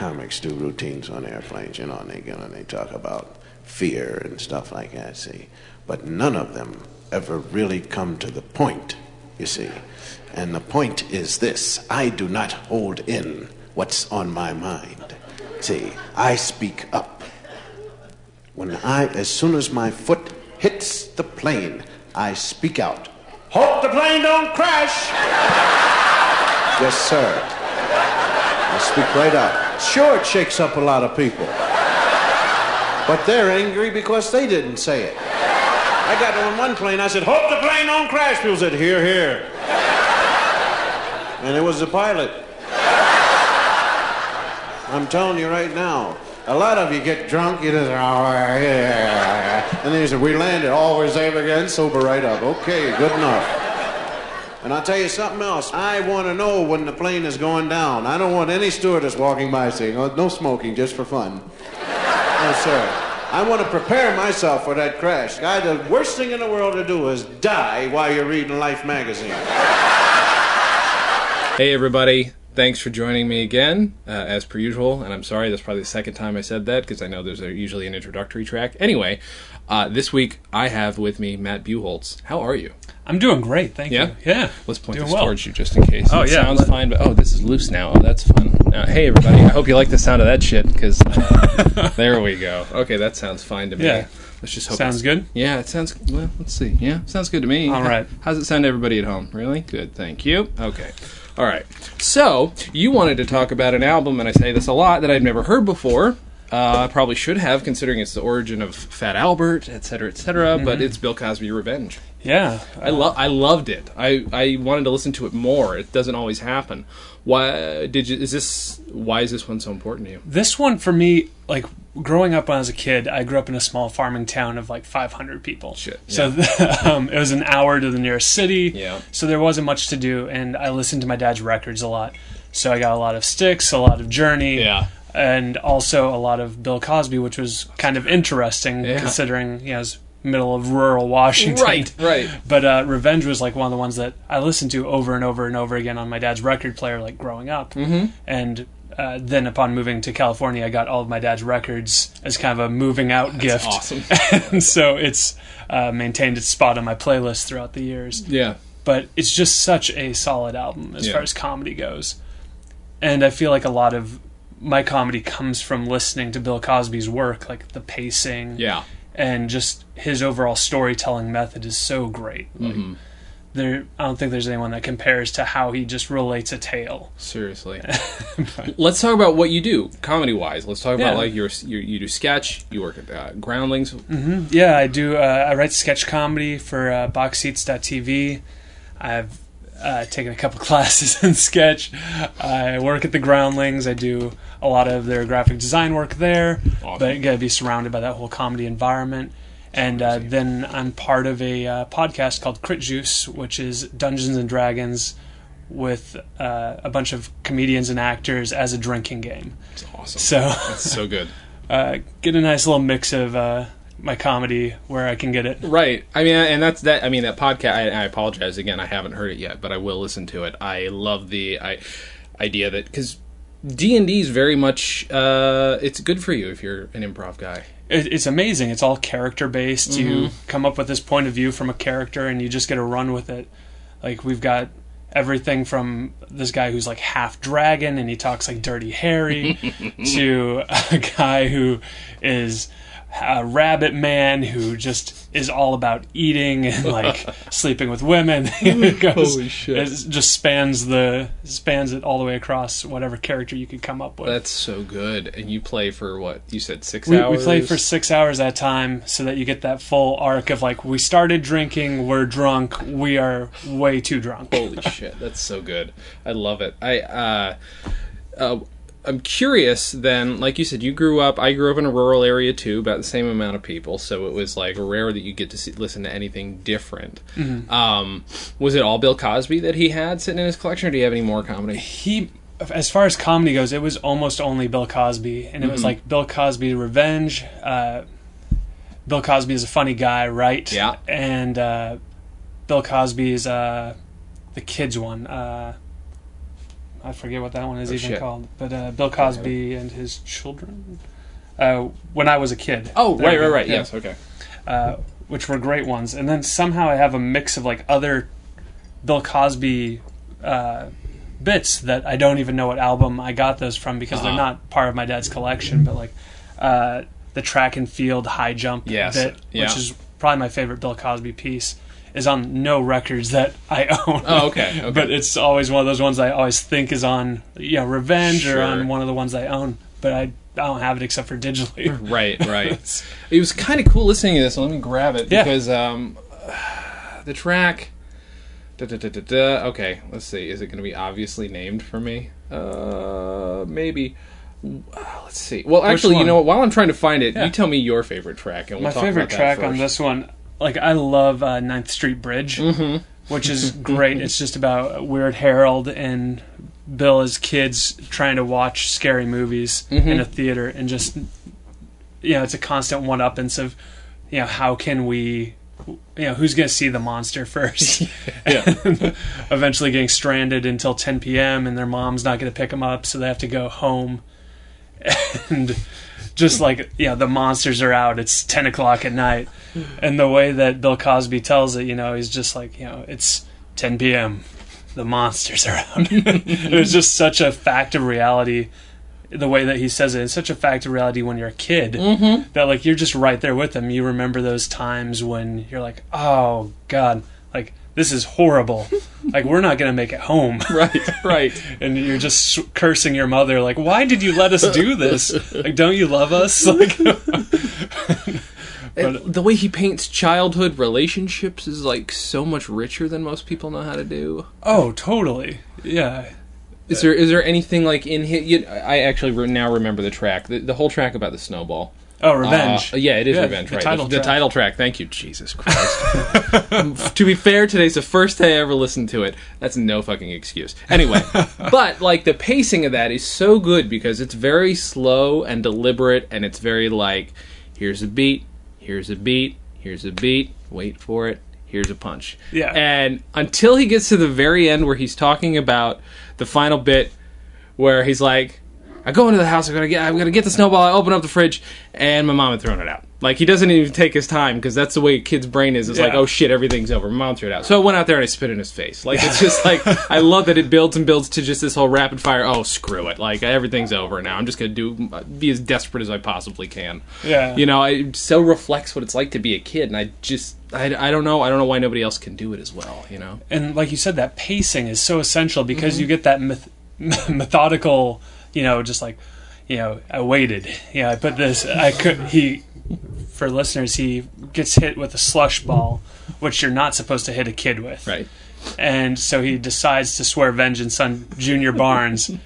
comics do routines on airplanes, you know, and they, you know, they talk about fear and stuff like that, see. But none of them ever really come to the point, you see. And the point is this I do not hold in what's on my mind. See, I speak up. When I, as soon as my foot hits the plane, I speak out. Hope the plane don't crash! yes, sir. I speak right out. Sure, it shakes up a lot of people. But they're angry because they didn't say it. I got on one plane, I said, Hope the plane don't crash. People said, Here, here. And it was the pilot. I'm telling you right now, a lot of you get drunk, you just, oh, yeah. and then you say, we landed, always safe again, sober right up. Okay, good enough. And I'll tell you something else. I want to know when the plane is going down. I don't want any stewardess walking by saying, oh, no smoking, just for fun. no, sir. I want to prepare myself for that crash. Guy, the worst thing in the world to do is die while you're reading Life magazine. Hey, everybody. Thanks for joining me again, uh, as per usual. And I'm sorry, that's probably the second time I said that because I know there's a, usually an introductory track. Anyway, uh, this week I have with me Matt Buchholtz. How are you? I'm doing great, thank Yeah? you. Yeah, Let's point Doing this well. towards you just in case. Oh, it yeah, sounds fine, but oh, this is loose now. Oh, that's fun. Uh, hey, everybody. I hope you like the sound of that shit because there we go. Okay, that sounds fine to me. Yeah. Let's just hope sounds good. Yeah, it sounds. Well, let's see. Yeah, sounds good to me. All right. How's it sound to everybody at home? Really good. Thank you. Okay. All right. So you wanted to talk about an album, and I say this a lot that I've never heard before. Uh, I probably should have, considering it's the origin of Fat Albert, et cetera, et cetera. Mm-hmm. But it's Bill Cosby Revenge. Yeah, I lo- I loved it. I, I wanted to listen to it more. It doesn't always happen. Why did you? Is this why is this one so important to you? this one for me, like growing up when I was a kid, I grew up in a small farming town of like 500 people. Shit, So um, it was an hour to the nearest city. Yeah. So there wasn't much to do, and I listened to my dad's records a lot. So I got a lot of Styx, a lot of Journey. Yeah. And also a lot of Bill Cosby, which was kind of interesting Yeah. considering you know, middle of rural Washington. Right, right. But uh, Revenge was like one of the ones that I listened to over and over and over again on my dad's record player, like growing up. Mm-hmm. And uh, then upon moving to California, I got all of my dad's records as kind of a moving out gift. awesome. and so it's uh, maintained its spot on my playlist throughout the years. Yeah. But it's just such a solid album as Yeah. far as comedy goes. And I feel like a lot of my comedy comes from listening to Bill Cosby's work, like the pacing Yeah. and just his overall storytelling method is so great. Like, Mm-hmm. There, I don't think there's anyone that compares to how he just relates a tale. Seriously. Let's talk about what you do comedy wise. Let's talk about like your, your you do sketch. You work at uh, Groundlings. Yeah, I do. Uh, I write sketch comedy for uh, BoxSeats.tv. I've uh, taken a couple classes in sketch. I work at the Groundlings. I do a lot of their graphic design work there. Awesome. But you got to be surrounded by that whole comedy environment. And uh, then I'm part of a uh, podcast called Crit Juice, which is Dungeons and Dragons with uh, a bunch of comedians and actors as a drinking game. It's awesome. So That's so good. uh, get a nice little mix of uh, my comedy where I can get it. Right. I mean, and that's that. I mean, that podcast. I, I apologize again. I haven't heard it yet, but I will listen to it. I love the I, idea that because D and D is very much. Uh, it's good for you if you're an improv guy. it, it's amazing. It's all character based. You come up with this point of view from a character, and you just get to run with it. Like we've got everything from this guy who's like half dragon and he talks like Dirty Harry, to a guy who is a rabbit man who just is all about eating and like sleeping with women. it goes, Holy shit. It just spans the spans it all the way across whatever character you could come up with. That's so good. And you play for what you said six we, we hours. play for six hours at a time so that you get that full arc of like we started drinking we're drunk we are way too drunk Holy shit, that's so good. I love it. I uh, uh I'm curious then, like you said, you grew up, I grew up in a rural area too, about the same amount of people, so it was like rare that you get to see, listen to anything different. Um, was it all Bill Cosby that he had sitting in his collection, or do you have any more comedy? he as far as comedy goes it was almost only bill cosby and it was like bill cosby revenge uh, bill cosby is a funny guy right Yeah. and uh, bill cosby is uh, the kids one uh, I forget what that one is Oh, even shit. called, but uh, Bill Cosby and his children. Uh, when I was a kid. Oh, right, right, right. Yeah. Yes, okay. uh, which were great ones. And then somehow I have a mix of like other Bill Cosby uh, bits that I don't even know what album I got those from because they're Uh-huh. not part of my dad's collection. But like uh, the track and field high jump Yes, bit, yeah. which is probably my favorite Bill Cosby piece, is on no records that I own. Oh, okay, okay. but it's always one of those ones I always think is on, you know, Revenge or on one of the ones I own. But I, I don't have it except for digitally. Right, right. it was kind of cool listening to this. Let me grab it Yeah. because um, the track. Da, da, da. Okay, let's see. Is it going to be obviously named for me? Uh, maybe. Uh, let's see. Well, actually, you know what? While I'm trying to find it, Yeah. you tell me your favorite track, and we'll My talk favorite about that track on this one, like I love uh, Ninth Street Bridge, Mm-hmm. which is great. it's just about Weird Harold and Bill as kids trying to watch scary movies Mm-hmm. in a theater, and just you know, it's a constant one-uppance of you know how can we. You know who's going to see the monster first? Yeah. Eventually, getting stranded until 10 p.m. and their mom's not going to pick them up, so they have to go home. And just like yeah, the monsters are out. It's 10 o'clock at night, and the way that Bill Cosby tells it, you know, he's just like you know, it's 10 p.m. The monsters are out. it was just such a fact of reality. The way that he says it, it's such a fact of reality when you're a kid Mm-hmm. that like you're just right there with them. You remember those times when you're like, oh god, this is horrible. like we're not gonna make it home. Right, right. and you're just cursing your mother like why did you let us do this like don't you love us like And the way he paints childhood relationships is like so much richer than most people know how to do. oh totally yeah Is there is there anything like in his? You, I actually now remember the track, the, the whole track about the snowball. Oh revenge Uh, yeah, it is Yeah, revenge. the right, title the, the title track. Thank you, Jesus Christ. To be fair, today's the first day I ever listened to it. That's no fucking excuse. Anyway, but like the pacing of that is so good because it's very slow and deliberate, and it's very like, here's a beat, here's a beat, here's a beat. Wait for it. Here's a punch. Yeah. And until he gets to the very end where he's talking about the final bit where he's like, I go into the house, I'm gonna get I'm gonna get the snowball, I open up the fridge, and my mom had thrown it out. Like he doesn't even take his time because that's the way a kid's brain is. It's like, oh shit, everything's over. My mom threw it out. So I went out there and I spit in his face. Like it's just like I love that it builds and builds to just this whole rapid fire. Oh screw it, like everything's over now. I'm just gonna do be as desperate as I possibly can. Yeah. You know, it so reflects what it's like to be a kid, and I just I, I don't know I don't know why nobody else can do it as well. You know. and like you said that pacing is so essential because Mm-hmm. you get that myth- methodical you know just like you know i waited. You know i put this i could he for listeners he gets hit with a slush ball which you're not supposed to hit a kid with. Right. and so he decides to swear vengeance on junior barnes.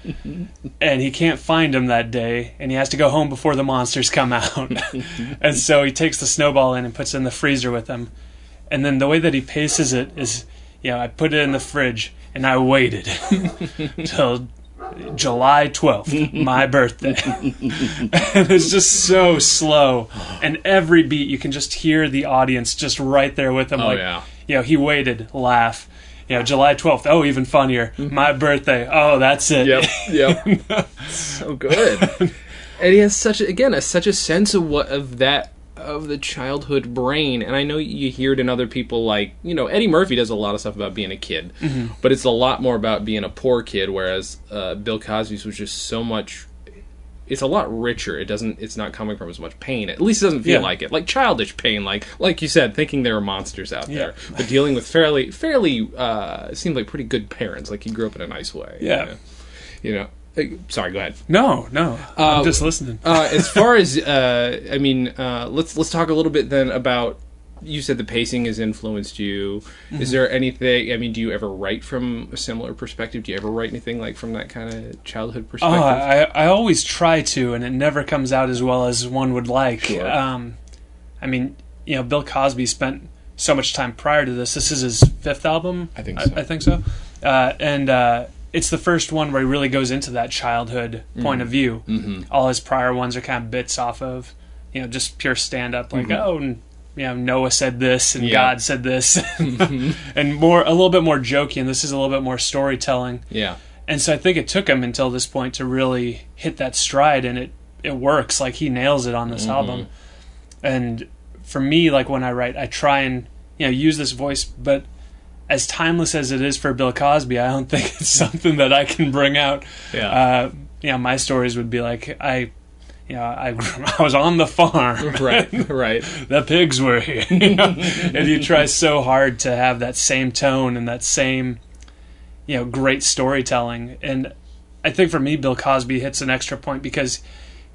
And he can't find him that day and he has to go home before the monsters come out. And so he takes the snowball in and puts it in the freezer with him. And then the way that he paces it is you know i put it in the fridge and i waited till july 12th my birthday and it's just so slow and every beat you can just hear the audience just right there with him Oh like yeah. you know, he waited, laugh. You know, July 12th, oh, even funnier. My birthday, oh, that's it. Yep. Yep. so good. and he has such a, again a, such a sense of what of that of the childhood brain and i know you hear it in other people like you know eddie murphy does a lot of stuff about being a kid but it's a lot more about being a poor kid whereas uh, bill cosby's was just so much it's a lot richer it doesn't it's not coming from as much pain at least it doesn't feel Yeah. like it like childish pain like like you said thinking there are monsters out Yeah. there but dealing with fairly fairly uh it seemed like pretty good parents like he grew up in a nice way Yeah. you know, you know. Uh, sorry go ahead No, no. Uh, I'm just listening. uh, as far as uh, I mean, uh, let's let's talk a little bit then about. You said the pacing has influenced you. Mm-hmm. Is there anything? I mean, do you ever write from a similar perspective? Do you ever write anything like from that kind of childhood Oh, perspective? I, I always try to, and it never comes out as well as one would like. Sure. Um, I mean, you know, Bill Cosby spent so much time prior to this. This is his fifth album. I think so. I, think so. Uh, and uh, it's the first one where he really goes into that childhood point of mm-hmm. view. mm-hmm. all his prior ones are kind of bits off of, you know, just pure stand up. Like, mm-hmm. oh, and, you know, Noah said this and Yeah. God said this, mm-hmm. and more a little bit more jokey. And this is a little bit more storytelling. Yeah, and so I think it took him until this point to really hit that stride, and it it works. Like he nails it on this album, and for me, like when I write, I try and you know use this voice, but as timeless as it is for Bill Cosby, I don't think it's something that I can bring out. Yeah. Uh, you know, my stories would be like I, you know, I, I was on the farm. right, right. the pigs were here. You know? and you try so hard to have that same tone and that same, you know, great storytelling. And I think for me, Bill Cosby hits an extra point because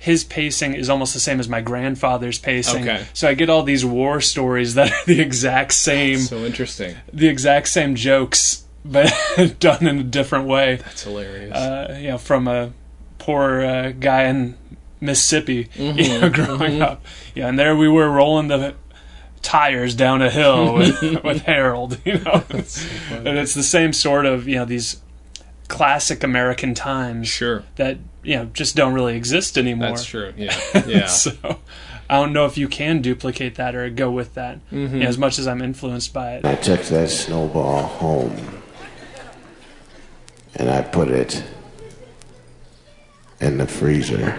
his pacing is almost the same as my grandfather's pacing. Okay. So I get all these war stories that are the exact same, So interesting. the exact same jokes, but done in a different way. That's hilarious. Uh, you know, from a poor uh, guy in Mississippi, you Mm-hmm. know, growing up. Yeah, and there we were rolling the tires down a hill with, with Harold, you know. and it's the same sort of, you know, these classic American times sure. that, you know, just don't really exist anymore. That's true. Yeah. Yeah. so I don't know if you can duplicate that or go with that, Mm-hmm. you know, as much as I'm influenced by it. I took that snowball home and I put it in the freezer.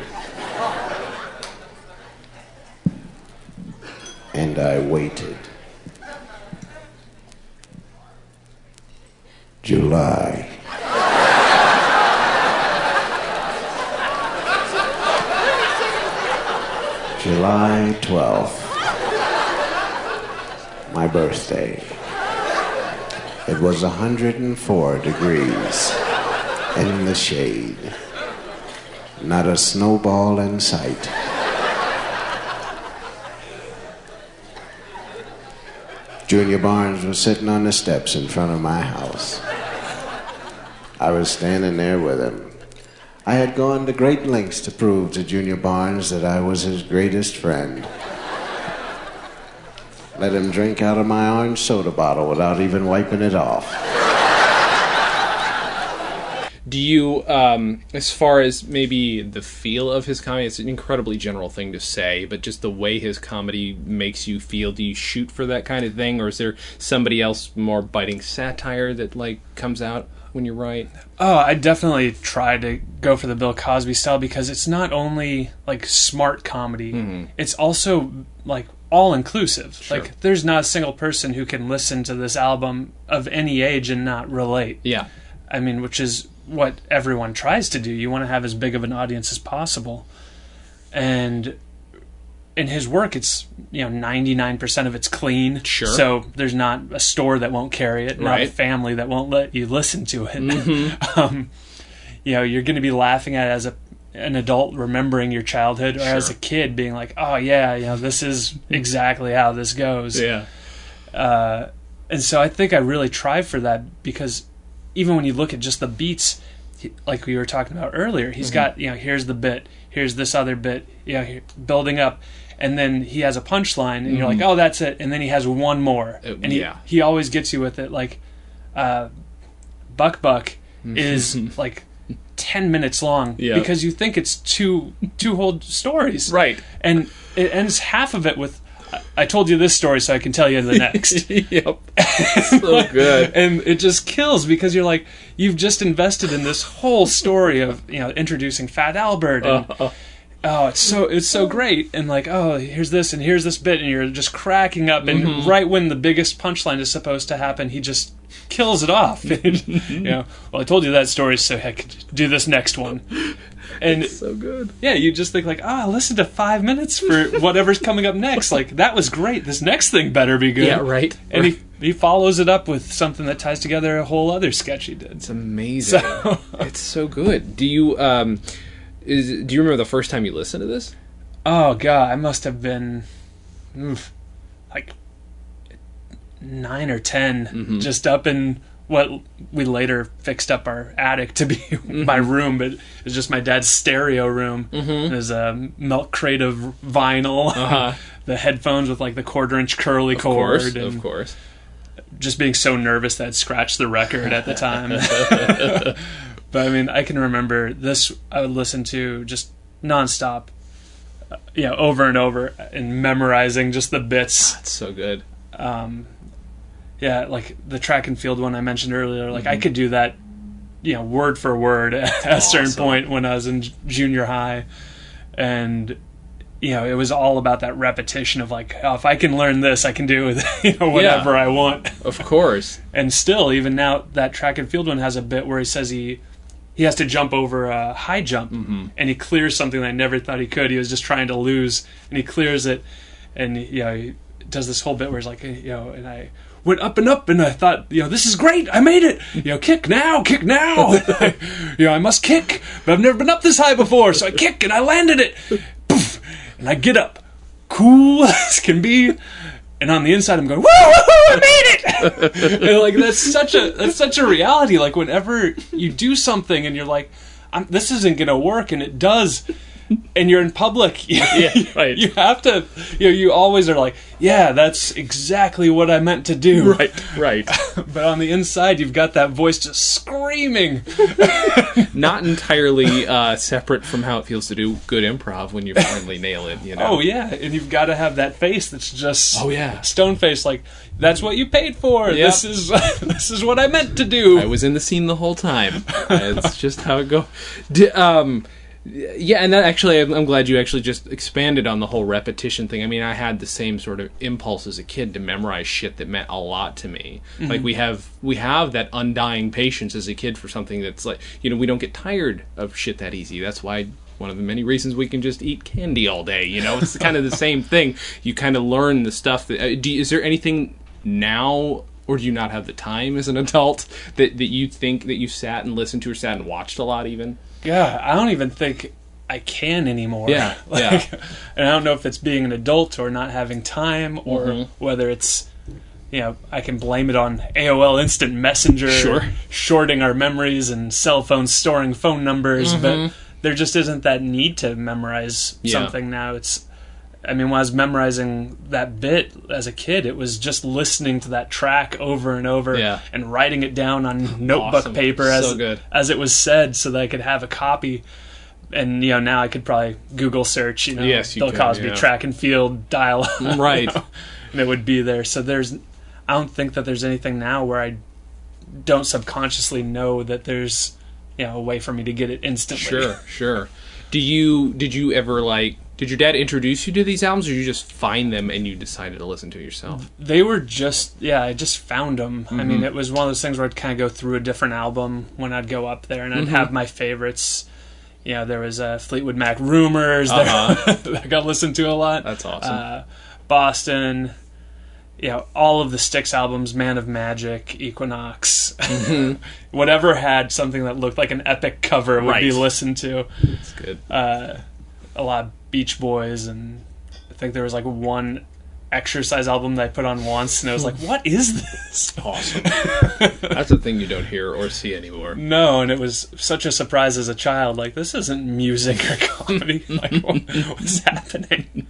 And I waited. July. July 12th. My birthday. It was 104 degrees in the shade. Not a snowball in sight. Junior Barnes was sitting on the steps in front of my house. I was standing there with him. I had gone to great lengths to prove to Junior Barnes that I was his greatest friend. Let him drink out of my orange soda bottle without even wiping it off. Do you, um, as far as maybe the feel of his comedy, it's an incredibly general thing to say, but just the way his comedy makes you feel, do you shoot for that kind of thing, or is there somebody else more biting satire that like comes out when you write? Oh, I definitely try to go for the Bill Cosby style because it's not only like smart comedy, mm-hmm. it's also like all inclusive. Sure. Like there's not a single person who can listen to this album of any age and not relate. Yeah, I mean, which is what everyone tries to do. You want to have as big of an audience as possible. And in his work it's you know 99% of it's clean. Sure. So there's not a store that won't carry it, not a Right. Mm-hmm. family that won't let you listen to it. um, you know, you're going to be laughing at it as a an adult remembering your childhood or as a kid being like, "Oh yeah, you know, this is exactly how this goes." yeah, uh, and so I think I really try for that because even when you look at just the beats, like we were talking about earlier, he's got you know here's the bit, here's this other bit, you know, building up, and then he has a punchline, and you're like, oh, that's it, and then he has one more, Uh, and he yeah. he always gets you with it, like, uh, Buck Buck is like. 10 minutes long Yeah. because you think it's two two whole stories right. and it ends half of it with I- I told you this story so I can tell you the next yep, so good. and it just kills because you're like you've just invested in this whole story of you know introducing Fat Albert and Uh, oh it's so it's so great and like oh here's this and here's this bit and you're just cracking up and Mm-hmm. right when the biggest punchline is supposed to happen he just kills it off you know well I told you that story so I could do this next one and it's so good. yeah, you just think like, oh, listen to five minutes for whatever's coming up next. Like that was great. This next thing better be good. Yeah, right. And he he follows it up with something that ties together a whole other sketch he did. It's amazing. So- it's so good. Do you um, is do you remember the first time you listened to this? Oh god, I must have been oof, like nine or 10 Mm-hmm. just up in what we later fixed up our attic to be Mm-hmm. my room, but it was just my dad's stereo room. Mm-hmm. There's a milk crate of vinyl, Uh-huh. the headphones with like the quarter inch curly Of cord, course, and of course. just being so nervous that I'd scratched the record at the time. but I mean, I can remember this. I would listen to just nonstop, uh, you know, over and over, and memorizing just the bits. It's so good. Um, yeah, like the track and field one I mentioned earlier. Like I could do that you know word for word at a certain point when I was in junior high, and you know it was all about that repetition of like oh, if I can learn this, I can do you know whatever I want. Of course. And still, even now, that track and field one has a bit where he says he he has to jump over a high jump, mm-hmm. and he clears something that I never thought he could. He was just trying to lose, and he clears it, and you know he does this whole bit where he's like, you know, and I went up and up, and I thought, you know, this is great, I made it. You know, kick now, kick now. you know, I must kick, but I've never been up this high before, so I kick and I landed it. Poof, and I get up, cool as can be. And on the inside, I'm going, woo, woo, I made it! and like that's such a that's such a reality. Like whenever you do something and you're like, this isn't gonna work, and it does, and you're in public, Yeah, right. you have to, you know, you always are like, yeah, that's exactly what I meant to do. Right, right. But on the inside, you've got that voice just screaming. Not entirely uh, separate from how it feels to do good improv when you finally nail it. You know. Oh yeah, and you've got to have that face that's just Oh, yeah. stone face. Like that's what you paid for. Yep. This is this is what I meant to do. I was in the scene the whole time. It's just how it goes. D- um, yeah, and that actually, I'm, glad you actually just expanded on the whole repetition thing. I mean, I had the same sort of impulse as a kid to memorize shit that meant a lot to me. Like we have we have that undying patience as a kid for something that's like you know we don't get tired of shit that easy. That's why. One of the many reasons we can just eat candy all day, you know, it's kind of the same thing. You kind of learn the stuff that. Uh, do is there anything now or do you not have the time as an adult that, that you think that you sat and listened to or sat and watched a lot even Yeah, I don't even think I can anymore. Yeah, like, yeah. And I don't know if it's being an adult or not having time, or Mhm. whether it's, you know, I can blame it on AOL Instant Messenger, Sure. shorting our memories and cell phones storing phone numbers, but there just isn't that need to memorize Mm-hmm. Yeah. something now. It's, I mean, when I was memorizing that bit as a kid, it was just listening to that track over and over Yeah. and writing it down on notebook Awesome. paper So as good. as it was said, so that I could have a copy. And you know, now I could probably Google search, you know, Yes, you Bill can, Cosby yeah. track and field dial, Right. you know, and it would be there. So there's, I don't think that there's anything now where I don't subconsciously know that there's, you know, a way for me to get it instantly. sure sure do you did you ever like did your dad introduce you to these albums or did you just find them and you decided to listen to it yourself they were just yeah i just found them i Mm-hmm. mean it was one of those things where i'd kind of go through a different album when i'd go up there and i'd Mm-hmm. have my favorites you know there was uh, fleetwood mac rumors Uh-huh. that i got listened to a lot that's awesome uh, boston you know all of the Styx albums man of magic equinox Mm-hmm. whatever had something that looked like an epic cover would be listened to that's good uh, a lot of Beach Boys, and I think there was like one exercise album that I put on once, and I was like, "What is this?" awesome that's a thing you don't hear or see anymore No, and it was such a surprise as a child. Like, this isn't music or comedy. like, what, what's happening?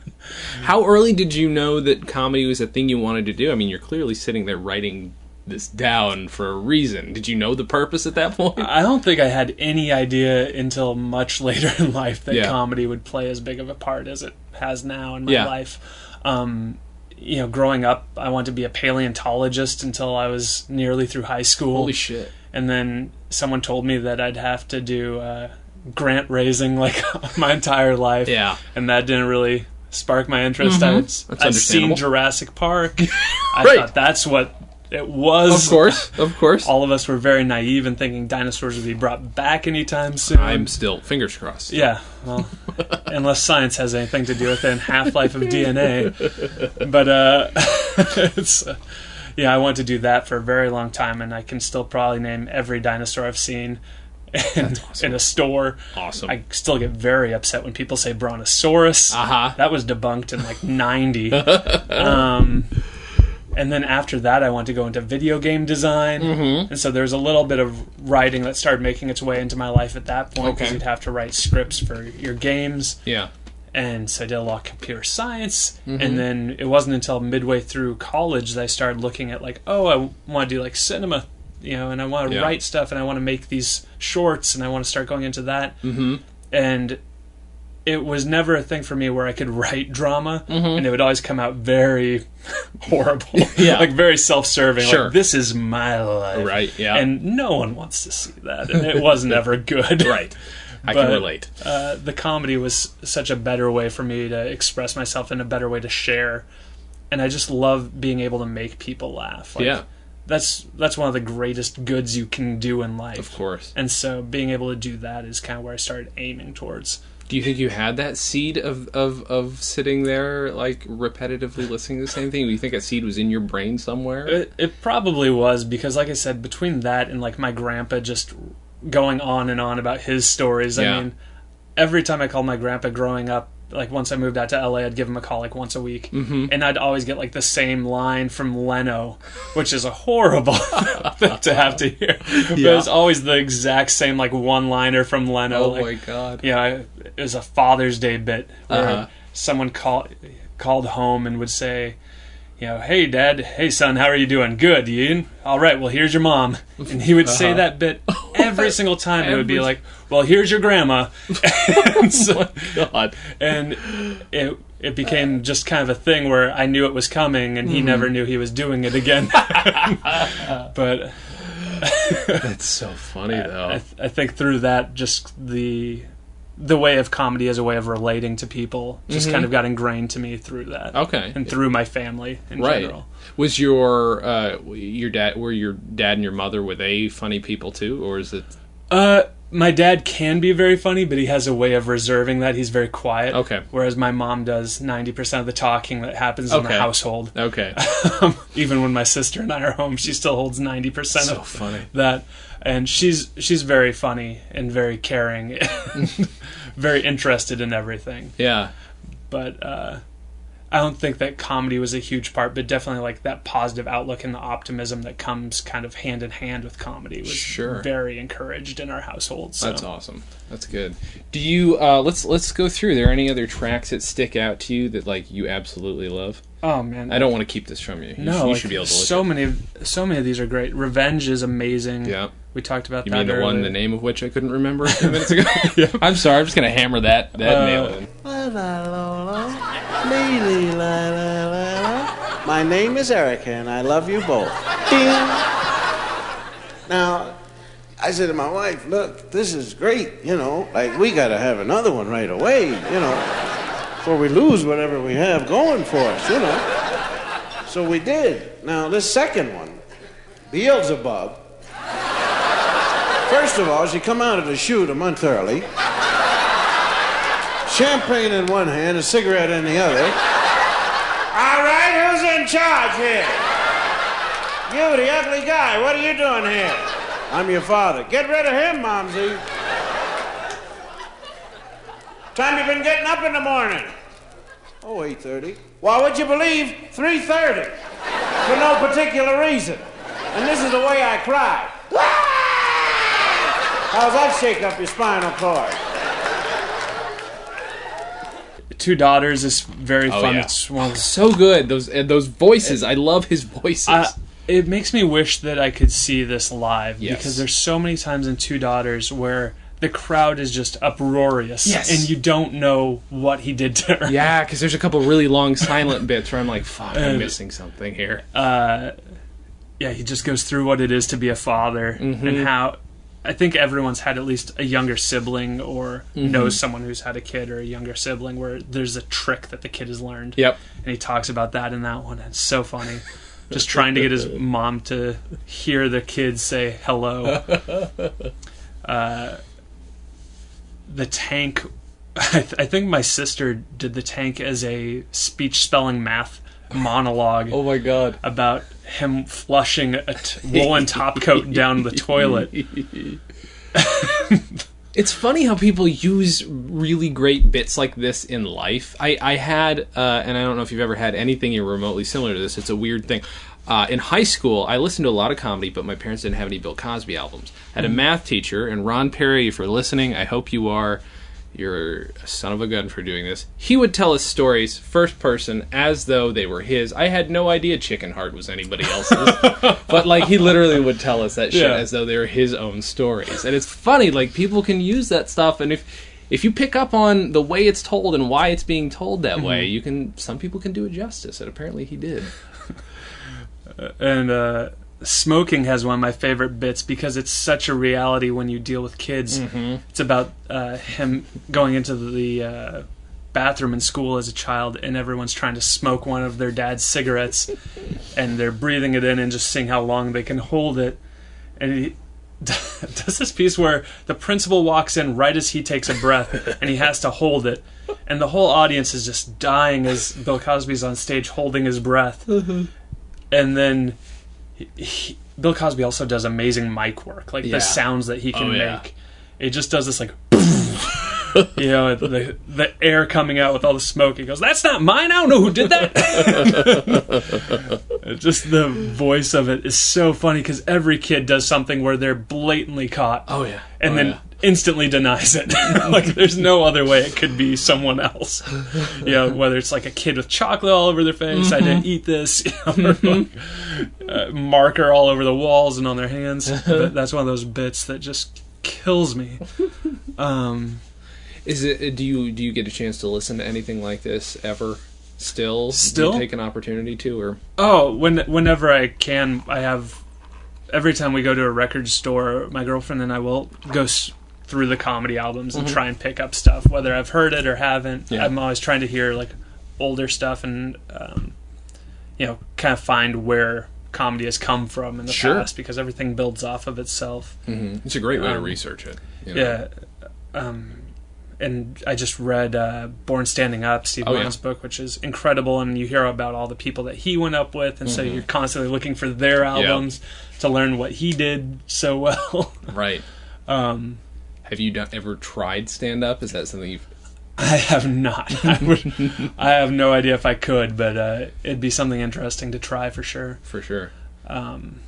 how early did you know that comedy was a thing you wanted to do i mean you're clearly sitting there writing this down for a reason did you know the purpose at that point I don't think I had any idea until much later in life that Yeah. comedy would play as big of a part as it has now in my Yeah. life. Um, you know, growing up, I wanted to be a paleontologist until I was nearly through high school. holy shit and then someone told me that I'd have to do uh, grant raising like my entire life. yeah and that didn't really spark my interest. I'd, That's I'd seen. Jurassic Park. I Right. thought that's what it was. of course of course All of us were very naive and thinking dinosaurs would be brought back anytime soon. i'm still fingers crossed Yeah, well, unless science has anything to do with it and half life of DNA. But uh, it's uh, yeah, I want to do that for a very long time, and I can still probably name every dinosaur I've seen in, in a store. awesome I still get very upset when people say Brontosaurus. uh-huh That was debunked in like '90. um, and then after that, I wanted to go into video game design, Mm-hmm. and so there's a little bit of writing that started making its way into my life at that point because Okay. you'd have to write scripts for your games, yeah and so I did a lot of computer science. Mm-hmm. And then it wasn't until midway through college that I started looking at like, oh, I want to do like cinema, you know, and I want to Yeah. write stuff, and I want to make these shorts, and I want to start going into that mm-hmm and it was never a thing for me where I could write drama, and it would always come out very horrible, Mm-hmm. Yeah. like very self-serving. Sure. Like this is my life, Right, yeah. and no one wants to see that, and it was never good, Right. I But, can relate. Uh, the comedy was such a better way for me to express myself and a better way to share, and I just love being able to make people laugh. Like, Yeah. that's that's one of the greatest goods you can do in life. Of course. And so being able to do that is kind of where I started aiming towards. Do you think you had that seed of, of, of sitting there, like, repetitively listening to the same thing? Do you think that seed was in your brain somewhere? It, it probably was because, like I said, between that and like my grandpa just going on and on about his stories. Yeah. I mean, every time I called my grandpa growing up, like once I moved out to LA, I'd give him a call like once a week, mm-hmm. and I'd always get like the same line from Leno, which is a horrible thing to have to hear. But Yeah. it's always the exact same like one liner from Leno. oh like, my god. yeah, I- it was a Father's Day bit where Uh-huh. someone called called home and would say, you know, hey dad, hey son, how are you doing? Good, Ian. All right, well here's your mom, and he would say Uh-huh. that bit every single time. It would be like, well here's your grandma, and, so- God. and it it became just kind of a thing where I knew it was coming, and he Mm-hmm. never knew he was doing it again. but That's so funny, though. I, th- I think through that, just the the way of comedy as a way of relating to people just kind of got ingrained to me through that. Mm-hmm. Okay. And through my family in right. general. Was your uh, your dad were your dad and your mother were they funny people too, or is it Uh, my dad can be very funny, but he has a way of reserving that. He's very quiet. Okay. Whereas my mom does 90% of the talking that happens in the household. okay? Even when my sister and I are home, she still holds 90% so of funny. that. And she's she's very funny and very caring and very interested in everything. Yeah. but uh, I don't think that comedy was a huge part, but definitely like that positive outlook and the optimism that comes kind of hand in hand with comedy was Sure. very encouraged in our household. So. That's awesome. That's good. Do you uh, let's let's go through. Are there any other tracks that stick out to you that like you absolutely love? Oh man, I don't want to keep this from you. You, no, sh- you like, should be able to so many, of, so many of these are great. Revenge is amazing. Yeah. We talked about You that. mean the one, the name of which I couldn't remember a few minutes ago? I'm sorry. I'm just gonna hammer that that Uh, nail in. La la la. My name is Erica, and I love you both. Ding. Now, I said to my wife, "Look, this is great. You know, like we got to have another one right away. You know, before we lose whatever we have going for us. You know." So we did. Now this second one, Beelzebub. First of all, she come out of the shoot a month early. Champagne in one hand, a cigarette in the other. All right, who's in charge here? You, the ugly guy, what are you doing here? I'm your father. Get rid of him, Momsy. Time you've been getting up in the morning? Oh, 8.30. Why, would you believe? 3.30. For no particular reason. And this is the way I cry. How's that shaking up your spinal cord? Two Daughters is very Oh, fun. yeah. It's one So good. Those and those voices. I love his voices. I, it makes me wish that I could see this live Yes. because there's so many times in Two Daughters where the crowd is just uproarious Yes. and you don't know what he did to her. yeah, because there's a couple really long silent bits where I'm like, "Fuck, I'm Uh, missing something here." Uh, yeah, he just goes through what it is to be a father Mm-hmm. and how I think everyone's had at least a younger sibling or Mm-hmm. knows someone who's had a kid or a younger sibling where there's a trick that the kid has learned. Yep. And he talks about that in that one. It's so funny. Just trying to get his mom to hear the kid say hello. Uh, the tank. I, th- I think my sister did the tank as a speech spelling math monologue Oh my god. about him flushing a t- woolen top coat down the toilet. It's funny how people use really great bits like this in life. I, I had, uh, and I don't know if you've ever had anything remotely similar to this. It's a weird thing. Uh, in high school, I listened to a lot of comedy, but my parents didn't have any Bill Cosby albums. I had a math teacher, and Ron Perry, if you're listening, I hope you are. You're a son of a gun for doing this. He would tell us stories first person as though they were his. I had no idea Chicken Heart was anybody else's, but like he literally would tell us that shit Yeah. as though they were his own stories. And it's funny, like people can use that stuff, and if if you pick up on the way it's told and why it's being told that way, you can. Some people can do it justice, and apparently he did. and uh, smoking has one of my favorite bits because it's such a reality when you deal with kids. It's about uh, him going into the uh, bathroom in school as a child, and everyone's trying to smoke one of their dad's cigarettes, and they're breathing it in and just seeing how long they can hold it. And he does this piece where the principal walks in right as he takes a breath, and he has to hold it. And the whole audience is just dying as Bill Cosby's on stage holding his breath. And then he, Bill Cosby also does amazing mic work, like Yeah. the sounds that he can Oh, yeah. make. It just does this like, you know, the the air coming out with all the smoke. He goes, "That's not mine. I don't know who did that." just the voice of it is so funny because every kid does something where they're blatantly caught, Oh yeah, and Oh, then yeah. Instantly denies it. like there's no other way it could be someone else. You know, whether it's like a kid with chocolate all over their face, I Mm-hmm. didn't eat this, you know, or like, uh, marker all over the walls and on their hands. But that's one of those bits that just kills me. Um, Is it? Do you do you get a chance to listen to anything like this ever? Still, Still? do you take an opportunity to, or Oh, when whenever I can, I have. Every time we go to a record store, my girlfriend and I will go s- through the comedy albums and try and pick up stuff, whether I've heard it or haven't. Mm-hmm. Yeah. I'm always trying to hear like older stuff and um, you know kind of find where comedy has come from in the Sure. past because everything builds off of itself. it's a great way to Um, research it. you know? Yeah. Um, and I just read uh, Born Standing Up, Steve Oh, yeah. Martin's book, which is incredible. And you hear about all the people that he went up with, and so Mm-hmm. you're constantly looking for their albums to learn what he did so well. Right. um, Have you done, ever tried stand up? Is that something you've? I have not. I, would, I have no idea if I could, but uh, it'd be something interesting to try for sure. For sure. Um,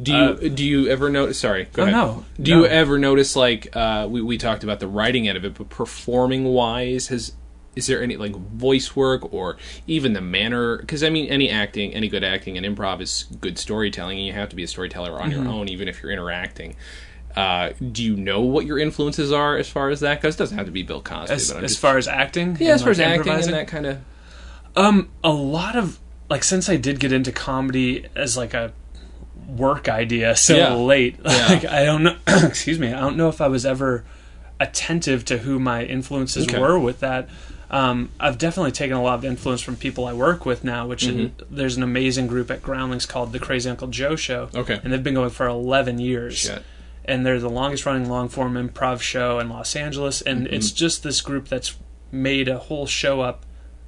Do you do you ever notice? Sorry, go Uh, oh, ahead. no, Do no. you ever notice like uh, we we talked about the writing end of it, but performing wise, has is there any like voice work or even the manner? Because I mean, any acting, any good acting and improv is good storytelling, and you have to be a storyteller on Mm-hmm. your own, even if you're interacting. Uh, do you know what your influences are as far as that goes? It doesn't have to be Bill Cosby, as, but as just, far as acting, yeah, as far as acting and that kind of Um, a lot of like since I did get into comedy as like a work idea so Yeah. late, Yeah. like I don't know. excuse me, I don't know if I was ever attentive to who my influences Okay. were with that. Um, I've definitely taken a lot of influence from people I work with now, which Mm-hmm. there's an amazing group at Groundlings called the Crazy Uncle Joe Show. Okay. and they've been going for 11 years shit. And they're the longest running long form improv show in Los Angeles. And Mm-hmm. it's just this group that's made a whole show up,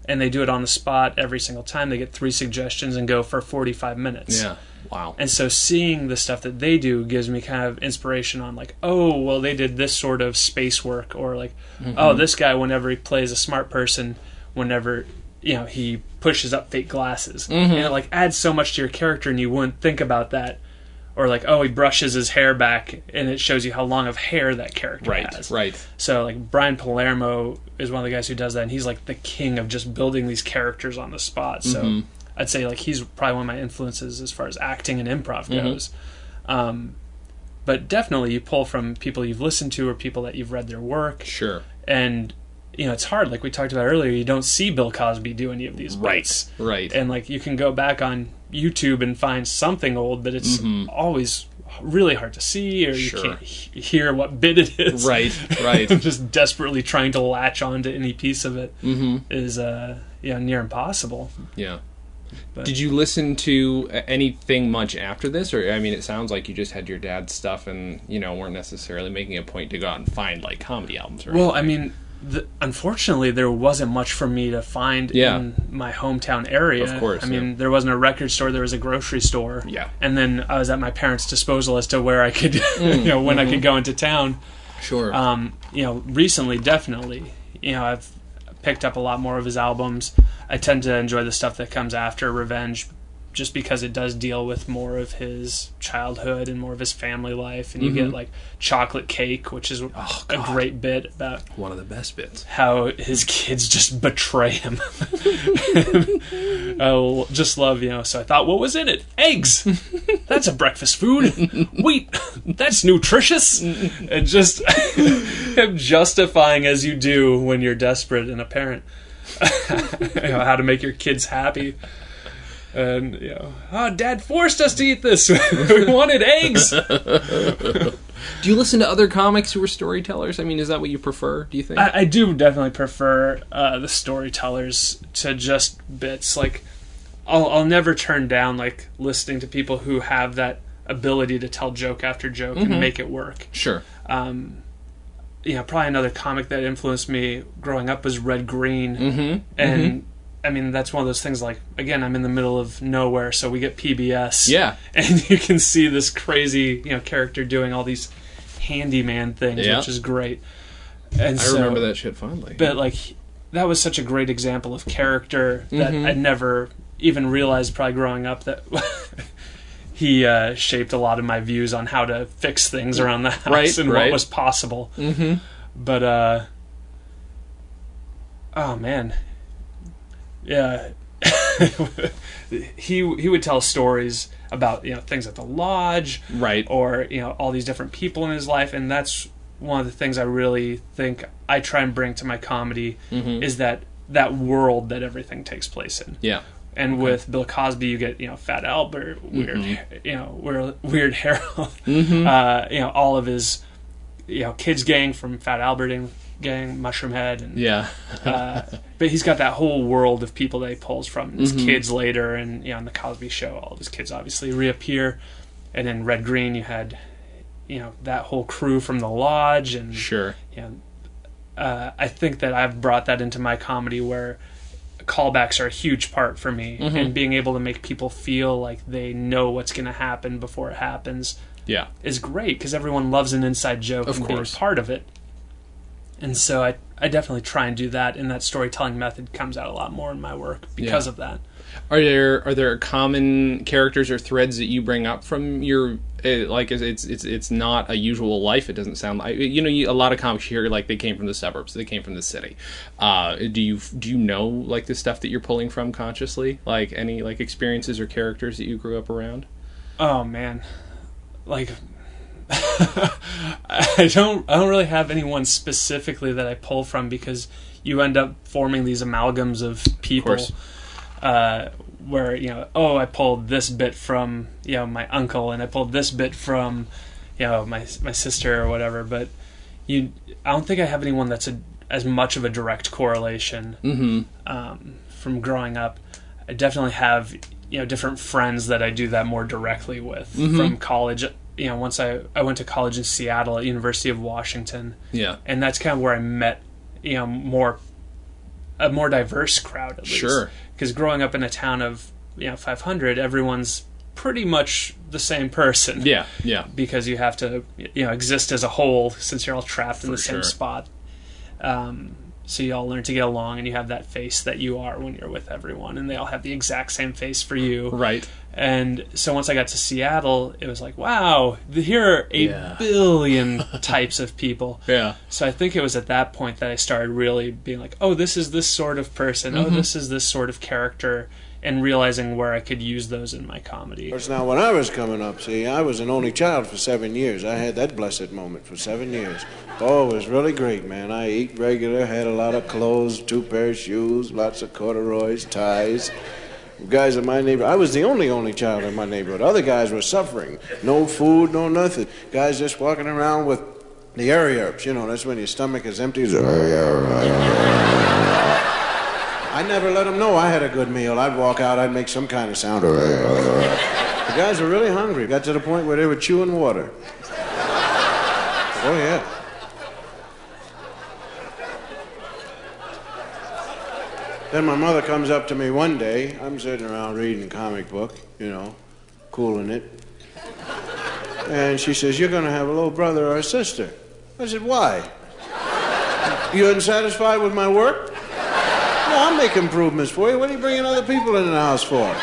and they do it on the spot every single time. They get three suggestions and go for 45 minutes. Yeah. Wow. And so seeing the stuff that they do gives me kind of inspiration on like, oh, well, they did this sort of space work, or like, Mm-hmm. oh, this guy, whenever he plays a smart person, whenever you know he pushes up fake glasses, Mm-hmm. and it like adds so much to your character, and you wouldn't think about that. Or like, oh, he brushes his hair back, and it shows you how long of hair that character right. has. Right. So like Brian Palermo is one of the guys who does that, and he's like the king of just building these characters on the spot. So Mm-hmm. I'd say like he's probably one of my influences as far as acting and improv Mm-hmm. goes. Um, but definitely you pull from people you've listened to or people that you've read their work, Sure. and you know it's hard. Like we talked about earlier, you don't see Bill Cosby do any of these bits. Right. Right. and like you can go back on YouTube and find something old, but it's always really hard to see, or you Mm-hmm. Sure. can't he- hear what bit it is. right. Right. just desperately trying to latch onto any piece of it is uh yeah near impossible. Yeah. But- Did you listen to anything much after this, or I mean, it sounds like you just had your dad's stuff, and you know weren't necessarily making a point to go out and find like comedy albums. Or Well, I mean, the, unfortunately, there wasn't much for me to find Yeah. in my hometown area. Of course, I mean, there wasn't a record store; there was a grocery store. Yeah. and then I was at my parents' disposal as to where I could, you know, when I could go into town. sure. Um, you know, recently, definitely, you know, I've picked up a lot more of his albums. I tend to enjoy the stuff that comes after Revenge, just because it does deal with more of his childhood and more of his family life. And you get mm-hmm. like chocolate cake, which is oh, a great bit about One of the best bits. how his kids just betray him. I just love, you know. So I thought, what was in it? Eggs. That's a breakfast food. Wheat. That's nutritious. And just him justifying as you do when you're desperate and a parent, you know, how to make your kids happy. And you know, oh, Dad forced us to eat this. we wanted eggs. Do you listen to other comics who are storytellers? I mean, is that what you prefer? Do you think? I, I do definitely prefer uh, the storytellers to just bits. Like, I'll, I'll never turn down like listening to people who have that ability to tell joke after joke and make it work. sure. Um, you know, probably another comic that influenced me growing up was Red Green, Mm-hmm. and I mean that's one of those things. Like, again, I'm in the middle of nowhere, so we get PBS, Yeah. and you can see this crazy you know character doing all these handyman things, Yeah. which is great. And I so, remember that shit fondly. but like that was such a great example of character that Mhm. I never even realized probably growing up that he uh, shaped a lot of my views on how to fix things around the house Right, and right. what was possible. mm-hmm. But uh oh man. Yeah. he he would tell stories about, you know, things at the lodge Right. or you know all these different people in his life and that's one of the things i really think i try and bring to my comedy Mhm. is that that world that everything takes place in Yeah. and with bill cosby you get you know fat albert weird you know weird, weird harold Mm-hmm. uh, you know all of his you know kids gang from fat albert and gang mushroom head and Yeah. uh, but he's got that whole world of people that he pulls from. His Mhm. kids later, and you know, on the Cosby Show, all of his kids obviously reappear. And then Red Green, you had, you know, that whole crew from the lodge, and Sure. you know, uh, I think that I've brought that into my comedy where callbacks are a huge part for me, Mhm. and being able to make people feel like they know what's going to happen before it happens Yeah. is great because everyone loves an inside joke Of and course. being part of it. And so I, I definitely try and do that, and that storytelling method comes out a lot more in my work because Yeah. of that. Are there are there common characters or threads that you bring up from your uh, like it's it's it's it's not a usual life? It doesn't sound like you know you, a lot of comics here like they came from the suburbs, they came from the city. Uh, do you do you know like the stuff that you're pulling from consciously? Like any like experiences or characters that you grew up around? Oh man, like I don't I don't really have anyone specifically that I pull from because you end up forming these amalgams of people. course. Uh, where you know, oh, I pulled this bit from you know my uncle, and I pulled this bit from you know my my sister or whatever. But you, I don't think I have anyone that's a, as much of a direct correlation Mm-hmm. um, from growing up. I definitely have you know different friends that I do that more directly with Mhm. from college. You know, once I I went to college in Seattle at University of Washington, Yeah. and that's kind of where I met you know more a more diverse crowd at least. Sure. Because growing up in a town of you know 500, everyone's pretty much the same person Yeah. Yeah. because you have to you know exist as a whole since you're all trapped in For the same spot. Um, so you all learn to get along, and you have that face that you are when you're with everyone, and they all have the exact same face for you. Right. And so once I got to Seattle, it was like, wow, here are a Yeah. billion types of people. Yeah. So I think it was at that point that I started really being like, oh, this is this sort of person. Oh, Mhm. this is this sort of character, and realizing where I could use those in my comedy. now when I was coming up, see, I was an only child for seven years. I had that blessed moment for seven years. Oh, it was really great, man. I eat regular, had a lot of clothes, two pair of shoes, lots of corduroys, ties. Guys in my neighborhood, I was the only only child in my neighborhood. Other guys were suffering. No food, no nothing. Guys just walking around with the air ups. You know, that's when your stomach is empty. I never let them know I had a good meal. I'd walk out, I'd make some kind of sound. The guys were really hungry. Got to the point where they were chewing water. Oh, yeah. Then my mother comes up to me one day. I'm sitting around reading a comic book, you know, cooling it. And she says, You're going to have a little brother or a sister. I said, Why? You unsatisfied with my work? No, I'll make improvements for you. What are you bringing other people in the house for?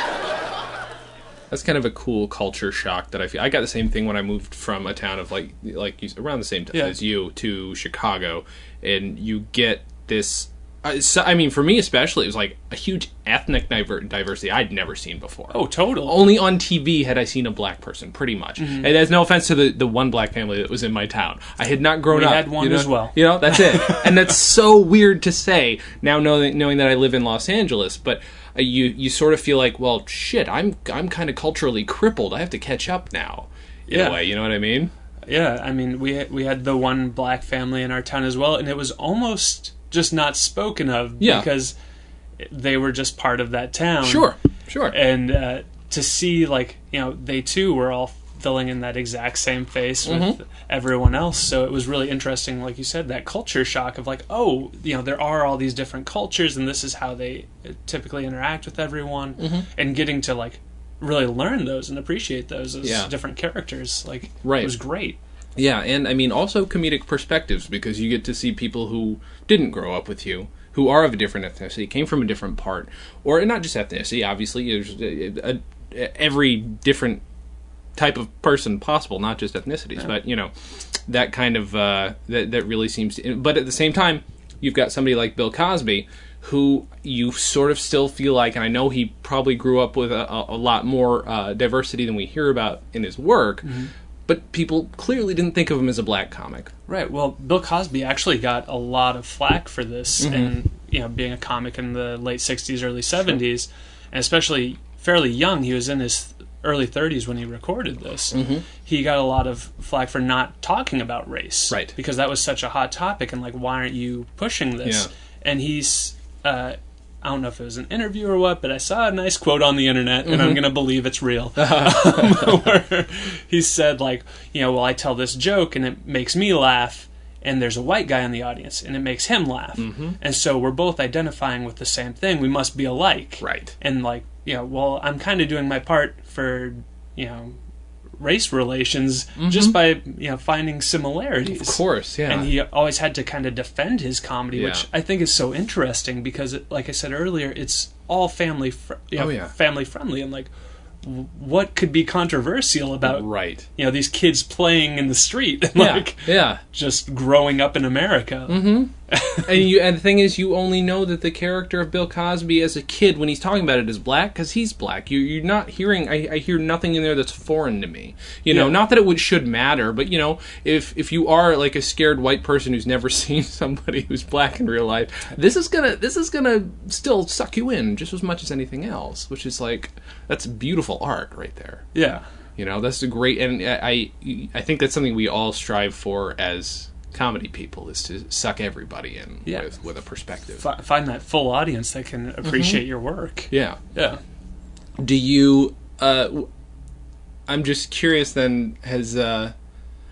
That's kind of a cool culture shock that I feel. I got the same thing when I moved from a town of like like you, around the same time Yeah. as you to Chicago, and you get this. Uh, so, I mean, for me especially, it was like a huge ethnic diver- diversity I'd never seen before. Oh, total. Only on TV had I seen a black person, pretty much. Mm-hmm. And there's no offense to the, the one black family that was in my town. I had not grown We up. had one you know? as well. You know, that's it. and that's so weird to say now, knowing knowing that I live in Los Angeles. But uh, you you sort of feel like, well, shit, I'm I'm kind of culturally crippled. I have to catch up now. In Yeah. a way, you know what I mean? Yeah, I mean, we we had the one black family in our town as well, and it was almost just not spoken of Yeah. because they were just part of that town. Sure, sure. and uh, to see like you know they too were all filling in that exact same face with Mm-hmm. everyone else so it was really interesting like you said that culture shock of like oh you know there are all these different cultures and this is how they uh, typically interact with everyone Mm-hmm. and getting to like really learn those and appreciate those as Yeah. different characters like Right. it was great Yeah, and I mean also comedic perspectives because you get to see people who didn't grow up with you, who are of a different ethnicity, came from a different part, or not just ethnicity. Obviously, there's a, a, every different type of person possible, not just ethnicities, but you know that kind of uh, that that really seems. to... But at the same time, you've got somebody like Bill Cosby. Who you sort of still feel like, and I know he probably grew up with a, a, a lot more uh, diversity than we hear about in his work, but people clearly didn't think of him as a black comic. Right. Well, Bill Cosby actually got a lot of flack for this, Mm-hmm. and you know, being a comic in the late '60s, early '70s, and especially fairly young. He was in his early 30s when he recorded this. Mm-hmm. He got a lot of flack for not talking about race, Right. Because that was such a hot topic, and like, why aren't you pushing this? Yeah. And he's. Uh, I don't know if it was an interview or what, but I saw a nice quote on the internet, and I'm Mm-hmm. going to believe it's real. um, where he said, like, you know, well, I tell this joke and it makes me laugh, and there's a white guy in the audience and it makes him laugh. Mm-hmm. And so we're both identifying with the same thing. We must be alike. Right. And, like, you know, well, I'm kind of doing my part for, you know, race relations just by, you know, finding similarities. Mm-hmm. Of course, yeah. And he always had to kind of defend his comedy, which I think is so interesting because, it, like I said earlier, it's all family, fr- you know, Oh, yeah. family friendly, and like, what could be controversial about right. you know these kids playing in the street and Yeah. like yeah. just growing up in America? and you and the thing is you only know that the character of Bill Cosby as a kid when he's talking about it is black because he's black. You you're not hearing I, I hear nothing in there that's foreign to me. You know, Yeah. not that it would should matter, but you know, if if you are like a scared white person who's never seen somebody who's black in real life, this is gonna this is gonna still suck you in just as much as anything else, which is like that's beautiful art right there. Yeah, You know, that's a great, and I I think that's something we all strive for as comedy people is to suck everybody in Yeah. with with a perspective. Fi find that full audience that can appreciate Mm-hmm. your work. Yeah. Yeah. Do you? Uh, w- I'm just curious. Then has uh,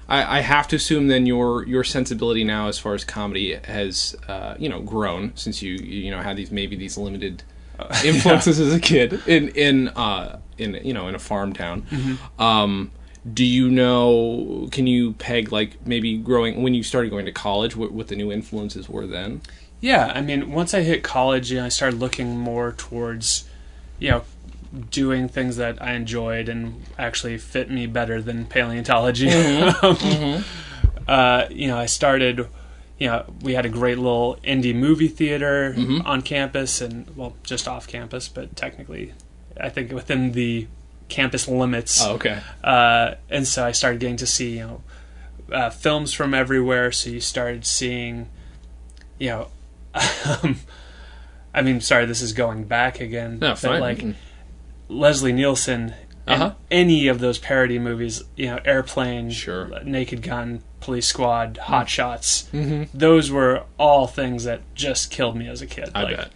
I, I have to assume then your your sensibility now as far as comedy has uh, you know grown since you you know had these maybe these limited influences as a kid in in uh, in you know in a farm town. Um, do you know? Can you peg like maybe growing when you started going to college? What, what the new influences were then? Yeah, I mean, once I hit college, you know, I started looking more towards, you know, doing things that I enjoyed and actually fit me better than paleontology. Um, Uh, you know, I started. You know, we had a great little indie movie theater on campus, and well, just off campus, but technically, I think within the campus limits. Oh, okay. uh, and so I started getting to see you know uh, films from everywhere. So you started seeing, you know, um, I mean, sorry, this is going back again. No, but fine. like Mm. Leslie Nielsen. Uh-huh. Any of those parody movies, you know, Airplane, Sure. Naked Gun, Police Squad, Hot Shots, Mm-hmm. those were all things that just killed me as a kid. I like, bet.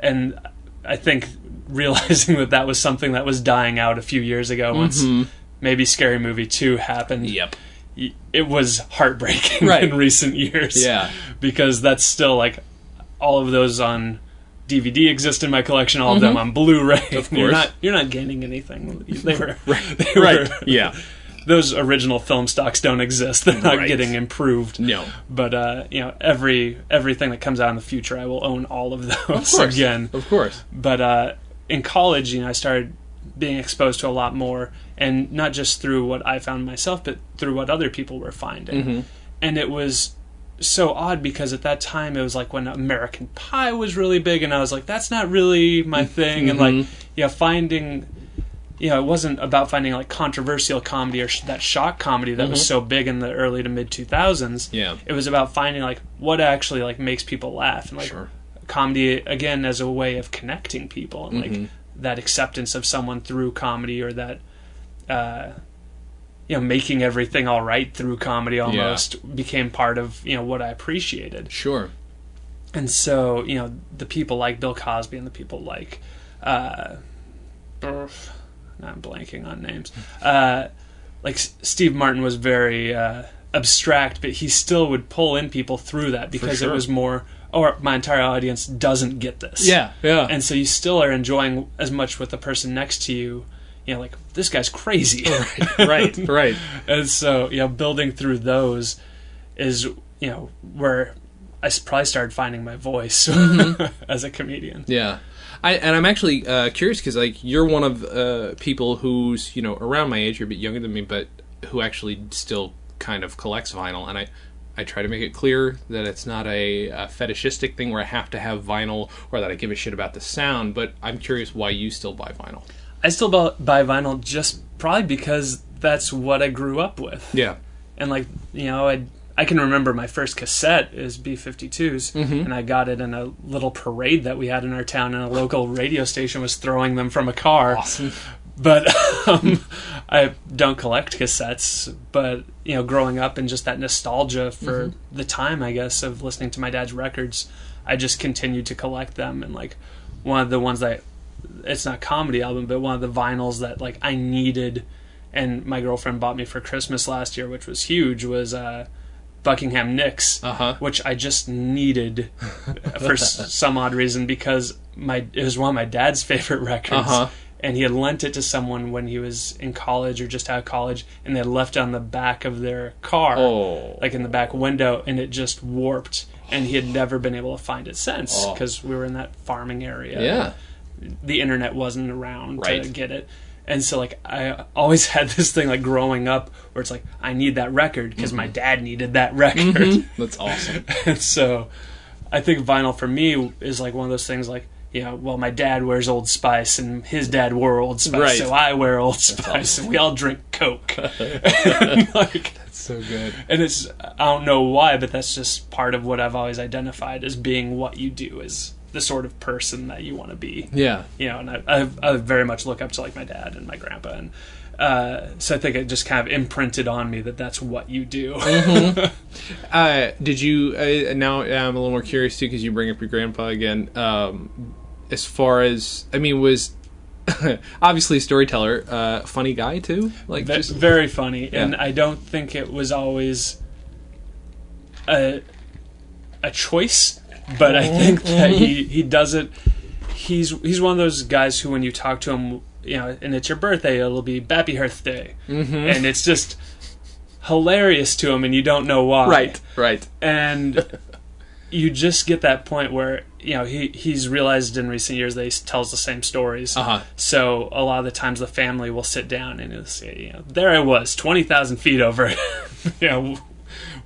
and I think realizing that that was something that was dying out a few years ago once mm-hmm. maybe Scary Movie 2 happened. Yep. It was heartbreaking Right. in recent years. Yeah. Because that's still like all of those on DVD exist in my collection, all of mm-hmm. them on Blu-ray. Of course. You're not you're not gaining anything. They were they Right. were- Yeah. Those original film stocks don't exist. They're not Right. getting improved. No. But uh, you know, every everything that comes out in the future, I will own all of those Of course. again Of course. but uh, in college, you know, I started being exposed to a lot more, and not just through what I found myself, but through what other people were finding. And it was so odd because at that time it was like when American Pie was really big, and I was like, that's not really my thing. And like, yeah, finding, you know, it wasn't about finding like controversial comedy or sh- that shock comedy that was so big in the early to mid 2000s. Yeah. It was about finding like what actually like makes people laugh and like Sure. comedy again as a way of connecting people and Mm-hmm. like that acceptance of someone through comedy or that uh you know making everything all right through comedy almost became part of you know what I appreciated Sure. and so you know the people like Bill Cosby and the people like uh now I'm blanking on names uh like S- Steve Martin was very uh abstract but he still would pull in people through that because sure. it was more or my entire audience doesn't get this Yeah. Yeah. and so you still are enjoying as much with the person next to you you know like this guy's crazy right. Right. and so you know building through those is you know where I probably started finding my voice as a comedian Yeah. I, and I'm actually uh, curious because like you're one of uh, people who's you know around my age, you're a bit younger than me, but who actually still kind of collects vinyl. And I, I try to make it clear that it's not a, a fetishistic thing where I have to have vinyl or that I give a shit about the sound. But I'm curious why you still buy vinyl. I still buy vinyl just probably because that's what I grew up with Yeah. and like you know I I can remember my first cassette is B52s and I got it in a little parade that we had in our town and a local radio station was throwing them from a car Awesome. but um, I don't collect cassettes. But you know, growing up and just that nostalgia for the time, I guess, of listening to my dad's records, I just continued to collect them. And like one of the ones that it's not comedy album, but one of the vinyls that like I needed, and my girlfriend bought me for Christmas last year, which was huge, was uh, Buckingham Nicks Uh-huh. which I just needed for s- some odd reason because my it was one of my dad's favorite records, Uh-huh. and he had lent it to someone when he was in college or just out of college, and they had left it on the back of their car, Oh. like in the back window, and it just warped, and he had never been able to find it since Oh. because we were in that farming area. Yeah. the internet wasn't around to get it. And so, like, I always had this thing, like, growing up, where it's like, I need that record because my mm-hmm. dad needed that record. Mm-hmm. That's awesome. And so I think vinyl for me is like one of those things like, you know, well, my dad wears Old Spice and his dad wore Old Spice, Right. so I wear Old Spice and we all drink Coke. like, so good. and it's, I don't know why, but that's just part of what I've always identified as being what you do, is the sort of person that you want to be Yeah. you know, and I, I, I very much look up to like my dad and my grandpa, and uh, so I think it just kind of imprinted on me that that's what you do. Uh, did you uh, now? I'm a little more curious too because you bring up your grandpa again. Um, as far as I mean, was obviously a storyteller, uh, funny guy too. Like Ve- just very funny, and I don't think it was always a a choice, but I think that he he does it. He's he's one of those guys who, when you talk to him, you know, and it's your birthday, it'll be Happy Birthday, mm-hmm. and it's just hilarious to him, and you don't know why. right, right. and you just get that point where you know he he's realized in recent years that he tells the same stories. Uh-huh. So a lot of the times the family will sit down and he'll say, you know, there I was, twenty thousand feet over, you know,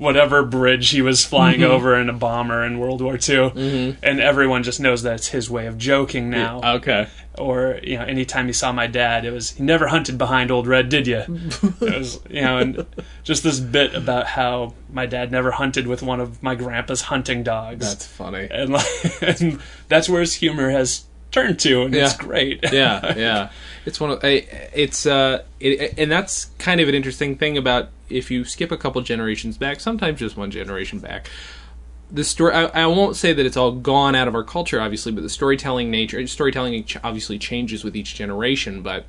whatever bridge he was flying Mm-hmm. over in a bomber in World War II, and everyone just knows that it's his way of joking now. Okay. Or you know, anytime he saw my dad, it was he never hunted behind Old Red, did you? it was you know, and just this bit about how my dad never hunted with one of my grandpa's hunting dogs, That's funny. and like, and that's where his humor has turned to, and it's great. yeah, yeah. It's one of it's uh, it, and that's kind of an interesting thing about if you skip a couple generations back, sometimes just one generation back. The story I, I won't say that it's all gone out of our culture, obviously, but the storytelling nature, storytelling obviously changes with each generation, but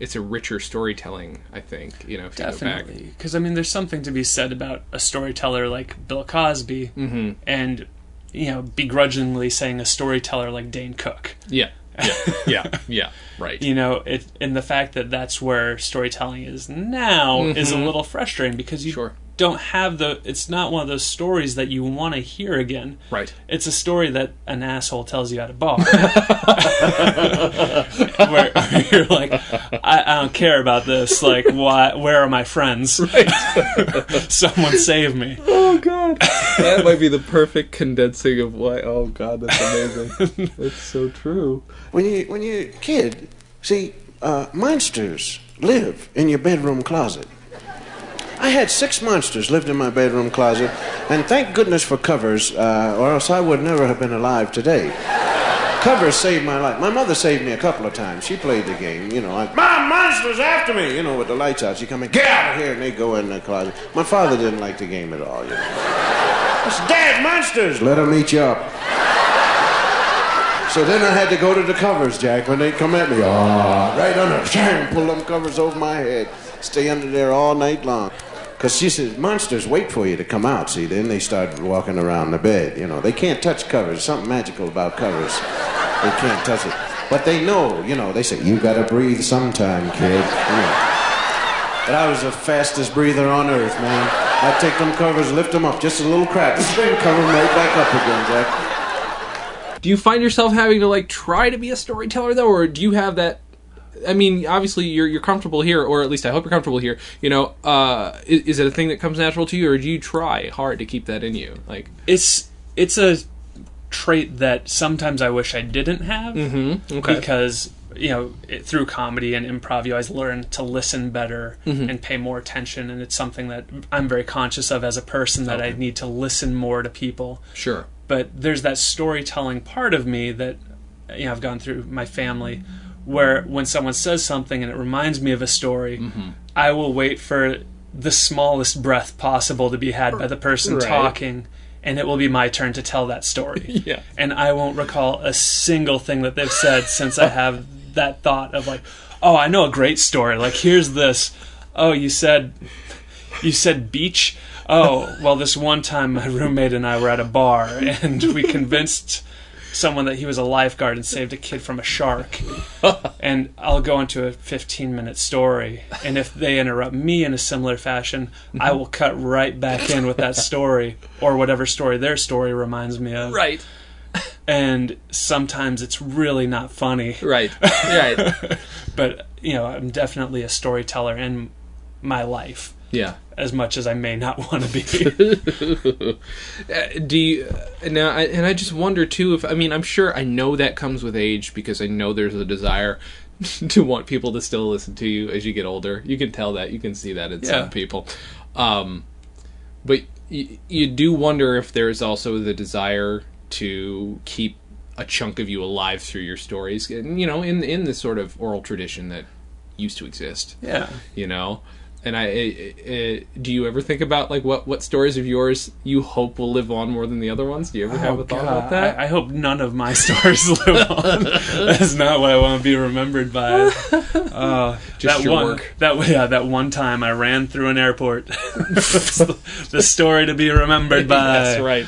it's a richer storytelling. I think you know if you go back. Definitely, because I mean, there's something to be said about a storyteller like Bill Cosby, Mm-hmm. and you know, begrudgingly saying a storyteller like Dane Cook. Yeah, yeah, yeah, yeah. Right. You know, it and the fact that that's where storytelling is now is a little frustrating because you Mm-hmm. Sure. Don't have the. It's not one of those stories that you want to hear again. Right. It's a story that an asshole tells you at a bar, where, where you're like, I, I don't care about this. Like, why? Where are my friends? Someone save me. Oh god, that might be the perfect condensing of why. Oh god, that's amazing. that's so true. When you when you're a kid, see, uh, monsters live in your bedroom closet. I had six monsters lived in my bedroom closet, and thank goodness for covers, uh, or else I would never have been alive today. Covers saved my life. My mother saved me a couple of times. She played the game, you know, like, Mom, monsters after me! You know, with the lights out. She come in, get out of here, and they go in the closet. My father didn't like the game at all, you know. it's Dad, monsters! Let them eat you up. So then I had to go to the covers, Jack, when they come at me. Ah, right under, shang, pull them covers over my head. Stay under there all night long. Because she says, monsters wait for you to come out, see? Then they start walking around the bed. You know, they can't touch covers. Something magical about covers. They can't touch it. But they know, you know, they say, you gotta breathe sometime, kid. Know. But I was the fastest breather on earth, man. I'd take them covers, lift them up, just a little crack, then cover them right back up again, Jack. Do you find yourself having to like try to be a storyteller though, or do you have that? I mean, obviously you're you're comfortable here, or at least I hope you're comfortable here. You know, uh, is, is it a thing that comes natural to you, or do you try hard to keep that in you? Like, It's it's a trait that sometimes I wish I didn't have mm-hmm, okay, because you know it, through comedy and improv you always learn to listen better Mm-hmm. and pay more attention and it's something that i'm very conscious of as a person that i need to listen more to people sure, but there's that storytelling part of me that you know i've gone through my family where when someone says something and it reminds me of a story Mm-hmm. i will wait for the smallest breath possible to be had by the person Right. talking and it will be my turn to tell that story Yeah. and I won't recall a single thing that they've said since I have that thought of like, oh, I know a great story. Like, here's this. Oh, you said, you said beach. Oh, well, this one time my roommate and I were at a bar and we convinced someone that he was a lifeguard and saved a kid from a shark. And I'll go into a 15 minute story. And if they interrupt me in a similar fashion, I will cut right back in with that story or whatever story their story reminds me of right, and sometimes it's really not funny. right, right, But you know, I'm definitely a storyteller in my life, yeah. As much as I may not want to be. Uh, do you uh, now? I, and I just wonder too if I mean I'm sure I know that comes with age because I know there's a desire to want people to still listen to you as you get older. You can tell that. You can see that in Yeah. some people. Um, but y- you do wonder if there's also the desire to keep a chunk of you alive through your stories, and you know, in in this sort of oral tradition that used to exist yeah, you know and i do you ever think about like what what stories of yours you hope will live on more than the other ones do you ever have a thought about that Oh, I, I hope none of my stories live on. That's not what I want to be remembered by. Uh, Just that your one, work. that yeah, that one time I ran through an airport. The, the story to be remembered by. that's right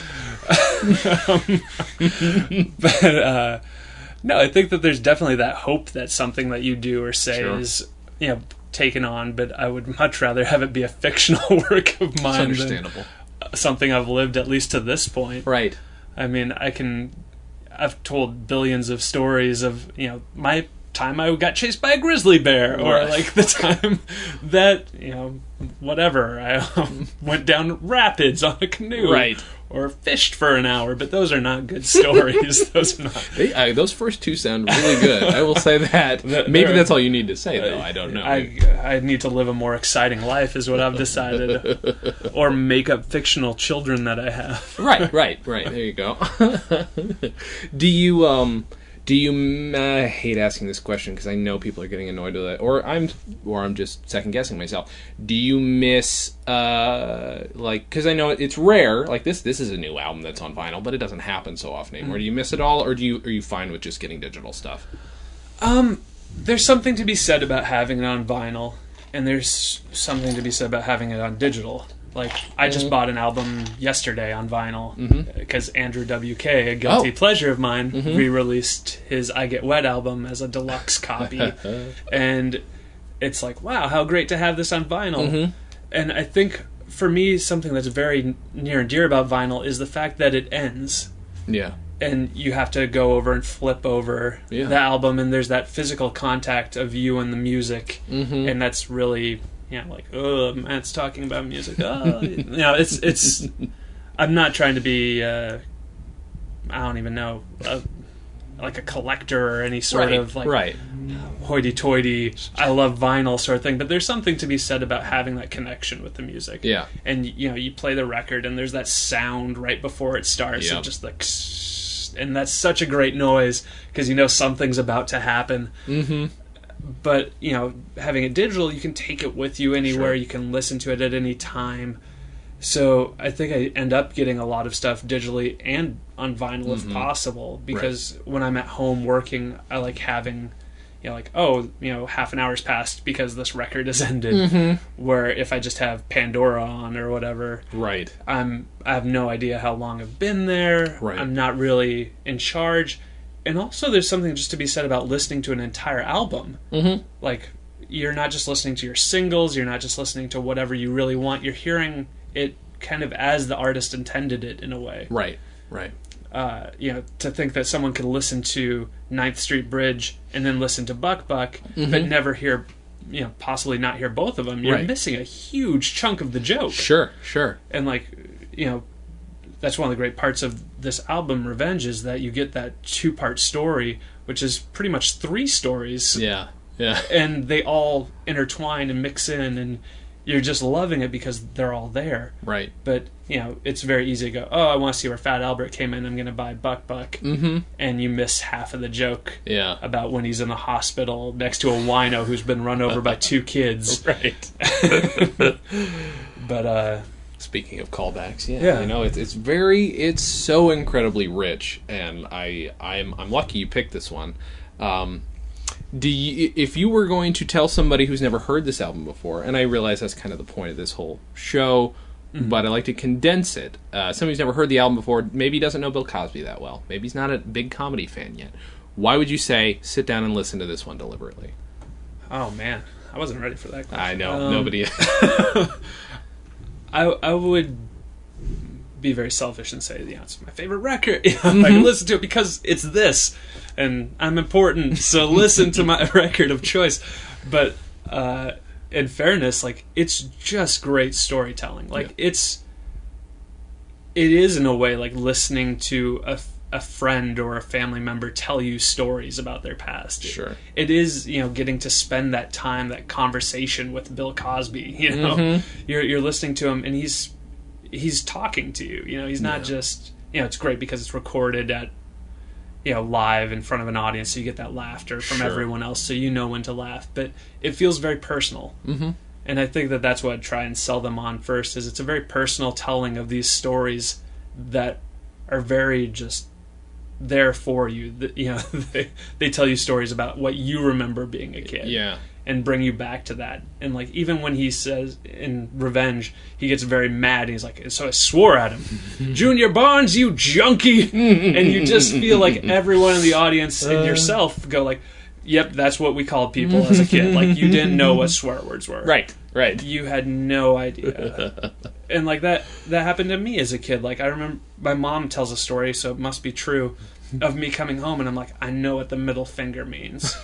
but uh, no, I think that there's definitely that hope that something that you do or say Sure. is you know taken on. But I would much rather have it be a fictional work of it's mine than understandable something I've lived at least to this point. right I mean, I can. I've told billions of stories of you know my time I got chased by a grizzly bear, or Right. like the time that you know whatever I um, went down rapids on a canoe, Right. Or fished for an hour, but those are not good stories. those are not. They, uh, those first two sound really good i will say that maybe that's all you need to say though i don't know I I need to live a more exciting life, is what I've decided, or make up fictional children that I have. right right right there you go do you um do you mm, I hate asking this question because I know people are getting annoyed with it, or I'm, or I'm just second guessing myself. Do you miss, uh, like, because I know it's rare. Like this, this is a new album that's on vinyl, but it doesn't happen so often anymore. Do you miss it all, or do you, are you fine with just getting digital stuff? Um, there's something to be said about having it on vinyl, and there's something to be said about having it on digital. Like I just uh, bought an album yesterday on vinyl mm-hmm. because Andrew WK, a guilty Oh. pleasure of mine, mm-hmm. re-released his "I Get Wet" album as a deluxe copy, and it's like, wow, how great to have this on vinyl. Mm-hmm. And I think for me, something that's very near and dear about vinyl is the fact that it ends Yeah. and you have to go over and flip over Yeah. the album and there's that physical contact of you and the music Mm-hmm. and that's really you know like oh Matt's talking about music oh you know it's it's I'm not trying to be uh, I don't even know uh, like a collector or any sort right. of like right. hoity-toity I love vinyl sort of thing but there's something to be said about having that connection with the music Yeah. and you know you play the record and there's that sound right before it starts Yep. and just like and that's such a great noise because you know something's about to happen Mm-hmm. But you know having it digital you can take it with you anywhere Sure. you can listen to it at any time so i think i end up getting a lot of stuff digitally and on vinyl if mm-hmm. possible because when i'm at home working i like having you know like oh you know half an hour's passed because this record has ended mm-hmm. where if i just have pandora on or whatever Right. I'm I have no idea how long I've been there. Right. I'm not really in charge. And also there's something just to be said about listening to an entire album. Mm-hmm. Like you're not just listening to your singles, you're not just listening to whatever you really want. You're hearing it kind of as the artist intended it in a way. Right. Right. Uh, you know, to think that someone could listen to Ninth Street Bridge and then listen to Buck Buck, but never hear, you know, possibly not hear both of them. You're Right. missing a huge chunk of the joke Sure. Sure. and like you know that's one of the great parts of this album revenge is that you get that two part story which is pretty much three stories Yeah. Yeah. and they all intertwine and mix in and you're just loving it because they're all there Right. but you know it's very easy to go oh i want to see where fat albert came in i'm going to buy buck buck Mm-hmm. and you miss half of the joke Yeah. about when he's in the hospital next to a wino who's been run over by two kids Right. but uh Speaking of callbacks, yeah, Yeah. you know, it's it's very, it's so incredibly rich, and I I'm I'm lucky you picked this one. Um, do you, if you were going to tell somebody who's never heard this album before, and I realize that's kind of the point of this whole show, but I like to condense it. Uh, somebody who's never heard the album before, maybe doesn't know Bill Cosby that well, maybe he's not a big comedy fan yet. Why would you say sit down and listen to this one deliberately? oh man i wasn't ready for that Question. I know Um, nobody. I I would be very selfish and say, yeah, it's my favorite record. You know, I can listen to it because it's this, and I'm important. So listen to my record of choice. But uh, in fairness, like it's just great storytelling. Like Yeah. it's it is in a way like listening to a a friend or a family member tell you stories about their past. Sure. It is, you know, getting to spend that time, that conversation with Bill Cosby. You know, you're you're listening to him, and he's he's talking to you. You know, he's not just you know. It's great because it's recorded at you know live in front of an audience, so you get that laughter from Sure. everyone else, so you know when to laugh. But it feels very personal. Mm-hmm. And I think that that's what I try and sell them on first. Is it's a very personal telling of these stories that are very just there for you. You know, they they tell you stories about what you remember being a kid yeah. and bring you back to that. And like even when he says in Revenge, he gets very mad. And he's like, "So I swore at him, Junior Barnes, you junkie!" and you just feel like everyone in the audience and uh. yourself go like, "Yep, that's what we called people as a kid. Like you didn't know what swear words were, Right. Right. You had no idea." and like that that happened to me as a kid. Like I remember my mom tells a story, so it must be true. Of me coming home and I'm like, I know what the middle finger means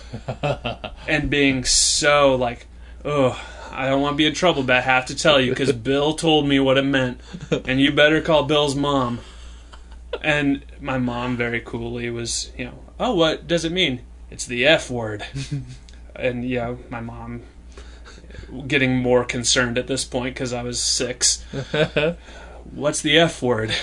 and being so like, oh, I don't want to be in trouble, but I have to tell you because Bill told me what it meant, and you better call Bill's mom. And my mom very coolly was, you know, oh, what does it mean? It's the F word. and you know, my mom getting more concerned at this point because I was six. What's the F word?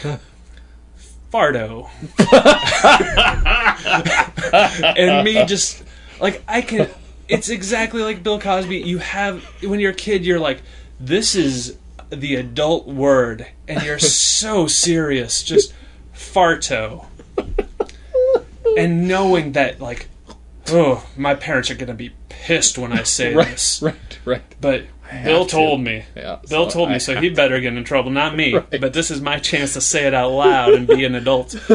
Fardo. and me just like I can it's exactly like Bill Cosby. You have when you're a kid you're like this is the adult word and you're so serious just farto. And knowing that like oh, my parents are going to be pissed when I say Right. this. Right. Right. But Bill to. told me. Yeah, Bill so told I me, so he better get in trouble, not me. But this is my chance to say it out loud and be an adult.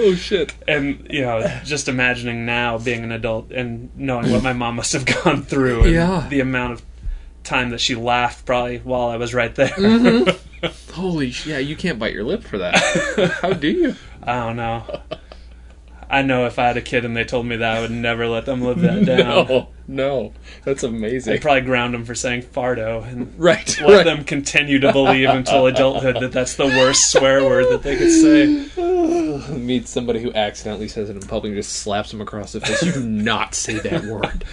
Oh shit. and you know, just imagining now being an adult and knowing what my mom must have gone through and Yeah. the amount of time that she laughed probably while I was right there. Mm-hmm. Holy shit! Yeah, you can't bite your lip for that. How do you? I don't know. I know if I had a kid and they told me that, I would never let them live that down. No, no, that's amazing. I'd probably ground them for saying fardo and right, let right. them continue to believe until adulthood that that's the worst swear word that they could say. Meet somebody who accidentally says it in public and just slaps them across the face. You do not say that word.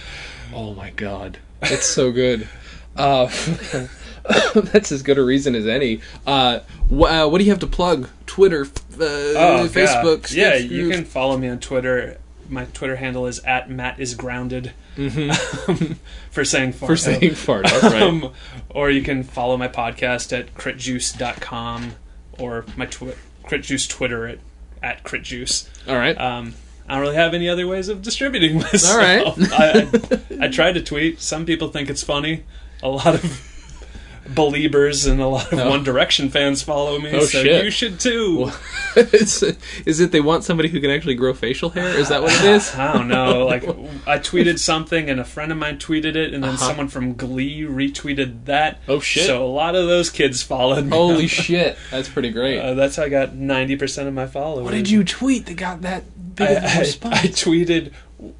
Oh my god, it's so good. Uh, that's as good a reason as any. Uh, wh- uh, what do you have to plug? Twitter, Oh, Facebook. Yeah, yeah you can follow me on Twitter. My Twitter handle is at Matt is grounded for saying. Mm-hmm. for saying fart. Right. Um, or you can follow my podcast at critjuice.com or my twi- critjuice Twitter at, at critjuice. All right. Um, I don't really have any other ways of distributing myself. All right. I, I, I tried to tweet. Some people think it's funny. A lot of believers and a lot of Oh. One Direction fans follow me, Oh, so shit. you should too. is, is it they want somebody who can actually grow facial hair? Is that what it is? I don't know. Like I tweeted something, and a friend of mine tweeted it, and then Uh-huh. someone from Glee retweeted that. Oh, shit. So a lot of those kids followed me. Holy shit, that's pretty great. Uh, that's how I got ninety percent of my followers. what did you tweet that got that big I, of a I, response? I tweeted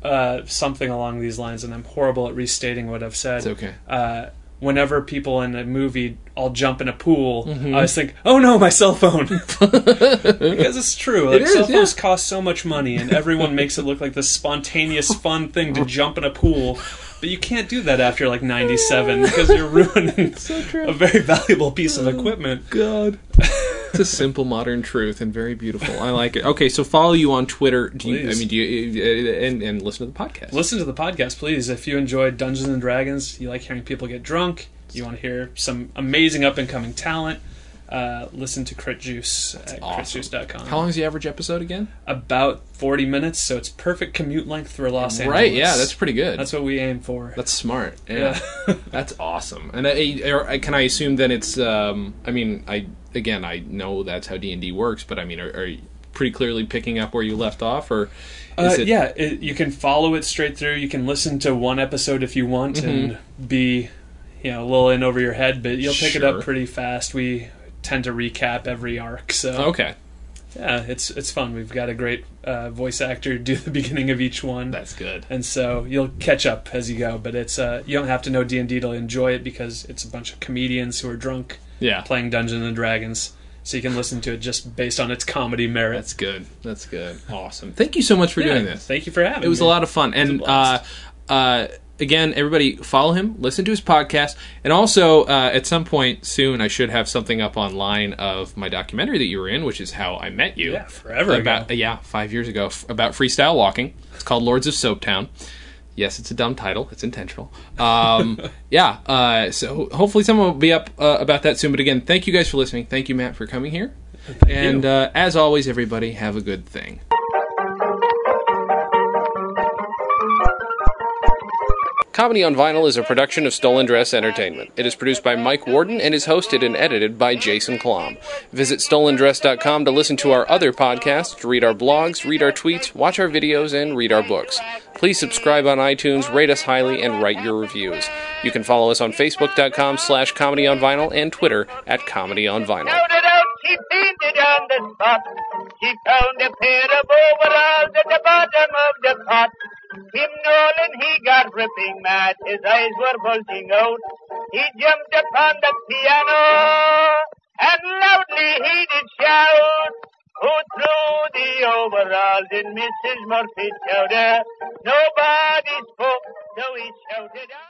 uh, something along these lines, and I'm horrible at restating what I've said. It's okay. Uh, whenever people in a movie all jump in a pool, Mm-hmm. I always think, "Oh no, my cell phone," because it's true. Like It is, cell phones yeah. cost so much money, and everyone makes it look like this spontaneous, fun thing to jump in a pool. But you can't do that after like '97 because you're ruining true. a very valuable piece of equipment. God. it's a simple modern truth and very beautiful. I like it. Okay, so follow you on Twitter. Do you, I mean, do you uh, and, and listen to the podcast? Listen to the podcast, please. If you enjoy Dungeons and Dragons, you like hearing people get drunk, you want to hear some amazing up and coming talent, uh, listen to Crit Juice at awesome. critjuice.com. How long is the average episode again? About 40 minutes, so it's perfect commute length for Los Angeles. Right. Yeah, that's pretty good. That's what we aim for. That's smart. Yeah, that's awesome. And I, or, can I assume then it's? Um, I mean, I again, I know that's how D and D works, but I mean, are, are you pretty clearly picking up where you left off, or is Uh, it? yeah, it, you can follow it straight through. You can listen to one episode if you want and be, you know, a little in over your head, but you'll pick it up pretty fast. We tend to recap every arc, so Okay, yeah, it's it's fun. We've got a great uh, voice actor do the beginning of each one, that's good. and so you'll catch up as you go. But it's uh, you don't have to know D and D to enjoy it because it's a bunch of comedians who are drunk Yeah, playing Dungeons and Dragons. So you can listen to it just based on its comedy merit. that's good. That's good. Awesome. Thank you so much for Yeah, doing this. Thank you for having me. It was a lot of fun. And uh, uh, again, everybody follow him, listen to his podcast, and also uh, at some point soon, I should have something up online of my documentary that you were in, which is how I met you. Yeah, forever about ago. yeah, five years ago, f- about freestyle walking. It's called Lords of Soaptown. Yes, it's a dumb title. It's intentional. Um, yeah. Uh, so hopefully someone will be up uh, about that soon. But again, thank you guys for listening. Thank you, Matt, for coming here. and you. uh, as always, everybody have a good thing. Comedy on Vinyl is a production of Stolen Dress Entertainment. It is produced by Mike Worden and is hosted and edited by Jason Klamm. Visit stolendress.com to listen to our other podcasts, read our blogs, read our tweets, watch our videos, and read our books. Please subscribe on iTunes, rate us highly, and write your reviews. You can follow us on facebook.com slash comedy on vinyl and Twitter at comedy on vinyl. Painted on the spot. She found a pair of overalls at the bottom of the pot. Him Nolan, he got ripping mad. His eyes were bulging out. He jumped upon the piano and loudly he did shout. Who threw the overalls in Mrs. Murphy's chowder? Nobody spoke, so he shouted out.